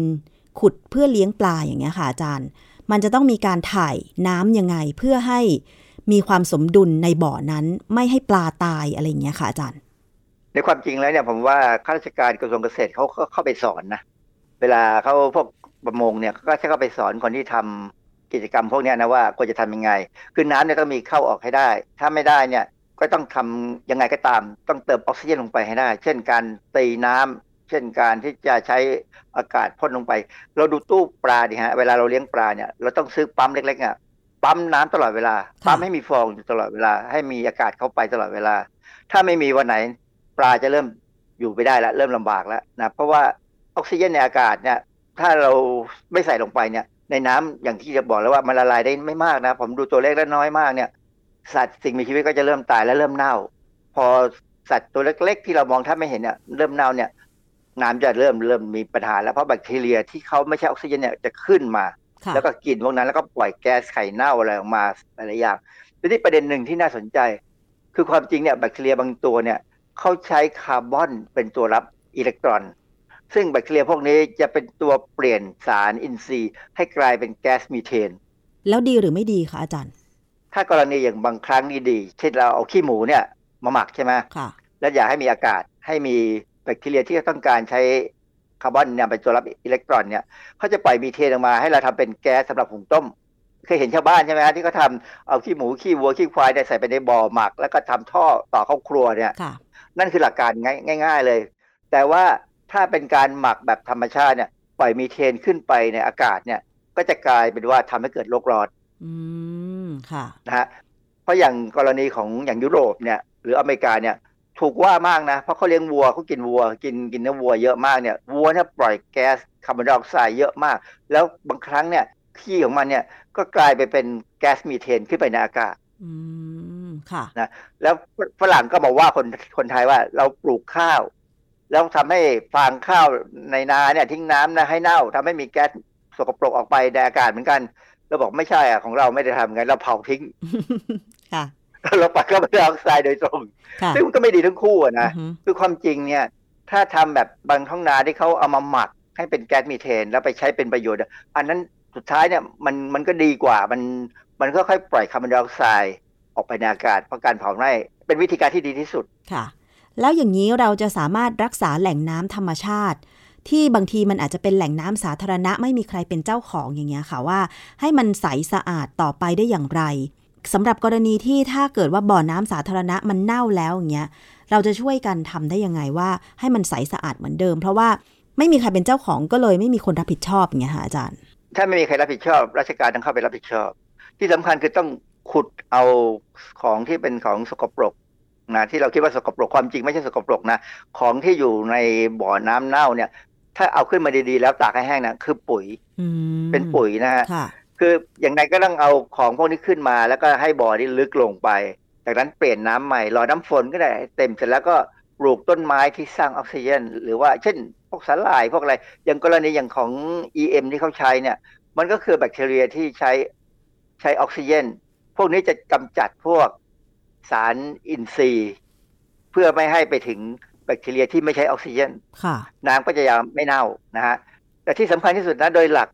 ขุดเพื่อเลี้ยงปลาอย่างเงี้ยค่ะอาจารย์ มันจะต้องมีการถ่ายน้ำยังไงเพื่อให้ มีความสมดุลในบ่อนั้นไม่ให้ปลาตายอะไรอย่างเงี้ยค่ะอาจารย์ ในความจริงแล้วเนี่ยผมว่าข้าราชการกระทรวงเกษตรเขาก็เข้าไปสอนนะเวลาเขาพวกประมงเนี่ยเขาก็จะเข้าไปสอนคนที่ทำกิจกรรมพวกนี้นะว่าควรจะทำยังไง คือน้ำเนี่ยต้องมีเข้าออกให้ได้ ถ้าไม่ได้เนี่ยก็ต้องทำยังไงก็ตาม ต้องเติมออกซิเจนลงไปให้ได้ เช่นการตีน้ำเช่นการที่จะใช้อากาศพ่นลงไป เราดูตู้ปลาดิฮะเวลาเราเลี้ยงปลาเนี่ยเราต้องซื้อปั๊มเล็กๆอะ ปั๊มน้ำตลอดเวลาค่ะปั๊มให้มีฟองอยู่ตลอดเวลา ให้มีอากาศเข้าไปตลอดเวลา ถ้าไม่มีวันไหนปลาจะเริ่มอยู่ไม่ได้แล้วเริ่มลำบากแล้วนะเพราะว่าออกซิเจนในอากาศเนี่ย ถ้าเราไม่ใส่ลงไปเนี่ย ในน้ำอย่างที่จะบอกแล้วว่ามันละลายได้ไม่มากนะ ผมดูตัวเลขแล้วน้อยมากเนี่ย สัตว์สิ่งมีชีวิตก็จะเริ่มตายและเริ่มเน่า พอสัตว์ตัวเล็ก ๆ ที่เรามองถ้าไม่เห็นเนี่ยเริ่มเน่าเนี่ยน้ำจะเริ่มเริ่มมีปัญหาแล้วเพราะแบคทีเรียที่เขาไม่ใช่ออกซิเจนเนี่ยจะขึ้นมาค่ะ แล้วก็กินพวกนั้นแล้วก็ปล่อยแก๊สไข่เน่าอะไรออกมาหลายๆอย่างทีนี้ประเด็นหนึ่งที่น่าสนใจ คือความจริงเนี่ยแบคทีเรียบางตัวเนี่ยเขาใช้คาร์บอนเป็นตัวรับอิเล็กตรอน ซึ่งแบคทีเรียพวกนี้จะเป็นตัวเปลี่ยนสารอินทรีย์ ให้กลายเป็นแก๊สมีเทน แล้วดีหรือไม่ดีคะอาจารย์ ถ้ากรณีอย่างบางครั้งนี่ดี เช่นเราเอาขี้หมูเนี่ยมาหมักใช่ไหมค่ะแล้วอยากให้มีอากาศให้มีแบคทีเรียที่ต้องการใช้ คาร์บอนเนี่ยเป็นตัวรับอิเล็กตรอนเนี่ยเขาจะปล่อยมีเทนออกมาให้เราทำเป็นแก๊สสำหรับหุงต้มเคยเห็นชาวบ้านใช่ไหมฮะที่เขาทำเอาขี้หมูขี้วัวขี้ควายเนี่ยใส่ไปในบ่อหมัก แล้วก็ทำท่อต่อเข้าครัวเนี่ยค่ะนั่นคือหลักการง่ายง่าย ๆเลย แต่ว่าถ้าเป็นการหมักแบบธรรมชาติเนี่ยปล่อยมีเทนขึ้นไปในอากาศเนี่ย ก็จะกลายเป็นว่าทำให้เกิดโลกร้อนอืมค่ะนะฮะเพราะอย่างกรณีของอย่างยุโรปเนี่ย หรืออเมริกาเนี่ย ถูกว่ามากนะ เพราะเขาเลี้ยงวัวเขากินวัว กินกินเนื้อวัวเยอะมากเนี่ยวัวเนี่ยปล่อยแก๊สคาร์บอนไดออกไซด์เยอะมาก แล้วบางครั้งเนี่ยขี้ของมันเนี่ยก็กลายไปเป็นแก๊สมีเทนขึ้นไปในอากาศอืมค่ะแล้วฝรั่งก็บอกว่าคนคนไทยว่าเราปลูกข้าว แล้วทำให้ฟางข้าวในนาเนี่ย ทิ้งน้ำนะให้เน่าทำให้มีแก๊สสกปรกออกไปในอากาศเหมือนกันเราบอกไม่ใช่อะของเราไม่ได้ทำงั้นเราเผาทิ้งค่ะ เราปล่อยคาร์บอนไดออกไซด์โดยตรงค่ะซึ่งมันก็ไม่ดีทั้งคู่อะนะอือฮึคือความจริงเนี่ยถ้าทำแบบบางท้องนาที่เขาเอามาหมักให้เป็นแก๊สมีเทน แล้วไปใช้เป็นประโยชน์อะอันนั้นสุดท้ายเนี่ยมันมันก็ดีกว่ามันมันก็ค่อยปล่อยคาร์บอนไดออกไซด์ออกไปในอากาศเพราะการเผาไหม้เป็นวิธีการที่ดีที่สุดค่ะ แล้วอย่างนี้เราจะสามารถรักษาแหล่งน้ำธรรมชาติ ที่บางทีมันอาจจะเป็นแหล่งน้ำสาธารณะไม่มีใครเป็นเจ้าของอย่างเงี้ยค่ะว่า ให้มันใสสะอาดต่อไปได้อย่างไร สำหรับกรณีที่ถ้าเกิดว่าบ่อน้ำสาธารณะมันเน่าแล้วอย่างเงี้ยเราจะช่วยกันทำได้ยังไงว่าให้มันใสสะอาดเหมือนเดิม เพราะว่าไม่มีใครเป็นเจ้าของก็เลยไม่มีคนรับผิดชอบอย่างเงี้ยค่ะอาจารย์ ถ้าไม่มีใครรับผิดชอบ ราชการต้องเข้าไปรับผิดชอบ ที่สำคัญคือต้องขุดเอาของที่เป็นของสกปรกนะที่เราคิดว่าสกปรกความจริงไม่ใช่สกปรกนะของที่อยู่ในบ่อน้ำเน่าเนี่ย ถ้าเอาขึ้นมาดีๆ แล้วตากให้แห้งนะคือปุ๋ยอืมเป็นปุ๋ยนะฮะ ค่ะคืออย่างไรก็ต้องเอาของพวกนี้ขึ้นมา แล้วก็ให้บ่อนี้ลึกลงไป จากนั้นเปลี่ยนน้ำใหม่รอน้ำฝนก็ได้ให้เต็มเสร็จแล้วก็ปลูกต้นไม้ที่สร้างออกซิเจนหรือว่าเช่นพวกสาหร่ายพวกอะไรอย่างกรณีอย่างของ EM ที่เขาใช้เนี่ย มันก็คือแบคทีเรียที่ใช้ใช้ออกซิเจนพวกนี้จะกำจัดพวกสารอินทรีย์ เพื่อไม่ให้ไปถึงแบคทีเรียที่ไม่ใช้ออกซิเจนค่ะน้ำก็จะยังไม่เน่านะฮะแต่ที่สำคัญที่สุดนะโดยหลัก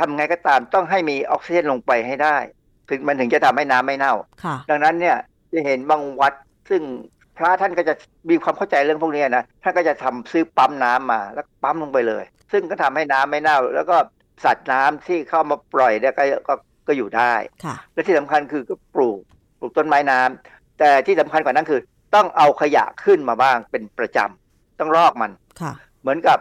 ทำไงก็ตามต้องให้มีออกซิเจนลงไปให้ได้ ถึงมันถึงจะทำให้น้ำไม่เน่าค่ะดังนั้นเนี่ยจะเห็นบางวัดซึ่งแพระท่านก็จะมีความเข้าใจเรื่องพวกนี้นะท่านก็จะทำซื้อปั๊มน้ำมาแล้วปั๊มลงไปเลย ซึ่งก็ทำให้น้ำไม่เน่า แล้วก็สัตว์น้ำที่เข้ามาปล่อยเนี่ยก็ก็ก็อยู่ได้ค่ะและที่สำคัญคือก็ปลูกปลูกต้นไม้น้ำแต่ที่สำคัญกว่านั้นคือ ต้องเอาขยะขึ้นมาบ้างเป็นประจำต้องลอกมันค่ะเหมือนกับ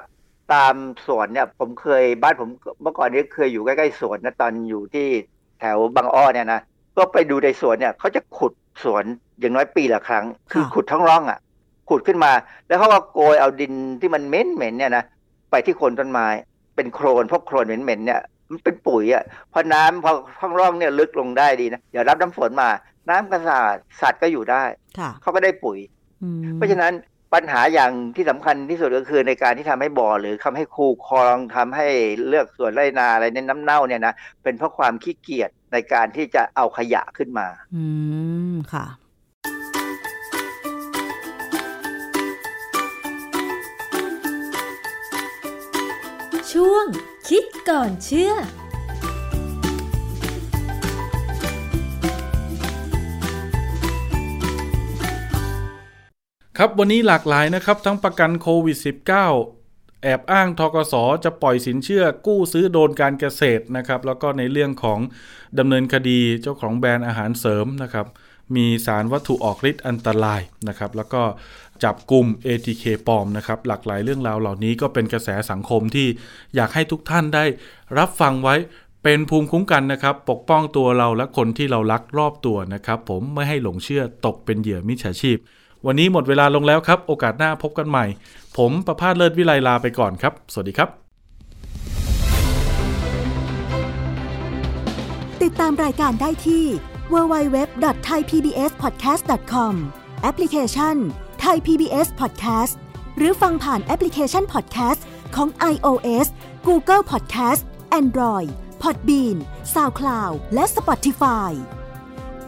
ตามสวนเนี่ย ผมเคยบ้านผมเมื่อก่อนนี้เคยอยู่ใกล้ๆสวนนะตอนอยู่ที่แถวบางอ้อเนี่ยนะก็ไปดูในสวนเนี่ยเขาจะขุดสวนอย่างน้อยปีละครั้ง คือค่ะขุดท้องร่องอะ ขุดขึ้นมา แล้วเขาก็โกยเอาดินที่มันเหม็นเหม็นๆเนี่ยนะไปที่โคนต้นไม้ เป็นโครนพวกโครนเหม็นๆเนี่ยมันเป็นปุ๋ยอะพอน้ำพอท้องร่องเนี่ยลึกลงได้ดีนะเดี๋ยวรับน้ำฝนมา น้ำกระสาดสัตว์ก็อยู่ได้ค่ะเขาก็ได้ปุ๋ยอืมเพราะฉะนั้น ปัญหาอย่างที่สำคัญที่สุดก็คือในการที่ทำให้บ่อหรือทำให้คูคลองทำให้เลือกสวนไรนาอะไรในน้ำเน่าเนี่ยนะเป็นเพราะความขี้เกียจในการที่จะเอาขยะขึ้นมา อืมค่ะ ช่วงคิดก่อนเชื่อ ครับวันนี้หลากหลายนะครับ ทั้งประกันโควิด -19 แอบอ้างทกสจะปล่อยสินเชื่อกู้ซื้อโดนการเกษตรนะครับ แล้วก็ในเรื่องของดำเนินคดีเจ้าของแบรนด์อาหารเสริมนะครับ มีสารวัตถุออกฤทธิ์อันตรายนะครับ แล้วก็จับกลุ่ม ATK ปลอมนะครับ หลากหลายเรื่องราวเหล่านี้ก็เป็นกระแสสังคมที่อยากให้ทุกท่านได้รับฟังไว้เป็นภูมิคุ้มกันนะครับ ปกป้องตัวเราและคนที่เรารักรอบตัวนะครับ ผมไม่ให้หลงเชื่อตกเป็นเหยื่อมิจฉาชีพ วันนี้หมดเวลาลงแล้วครับ โอกาสหน้าพบกันใหม่ ผมประพาสเลิศวิไลลาไปก่อนครับ สวัสดีครับ ติดตามรายการได้ที่ www.thaipbspodcast.com แอปพลิเคชัน Thai PBS Podcast หรือฟังผ่านแอปพลิเคชัน Podcast ของ iOS Google Podcast Android Podbean SoundCloud และ Spotify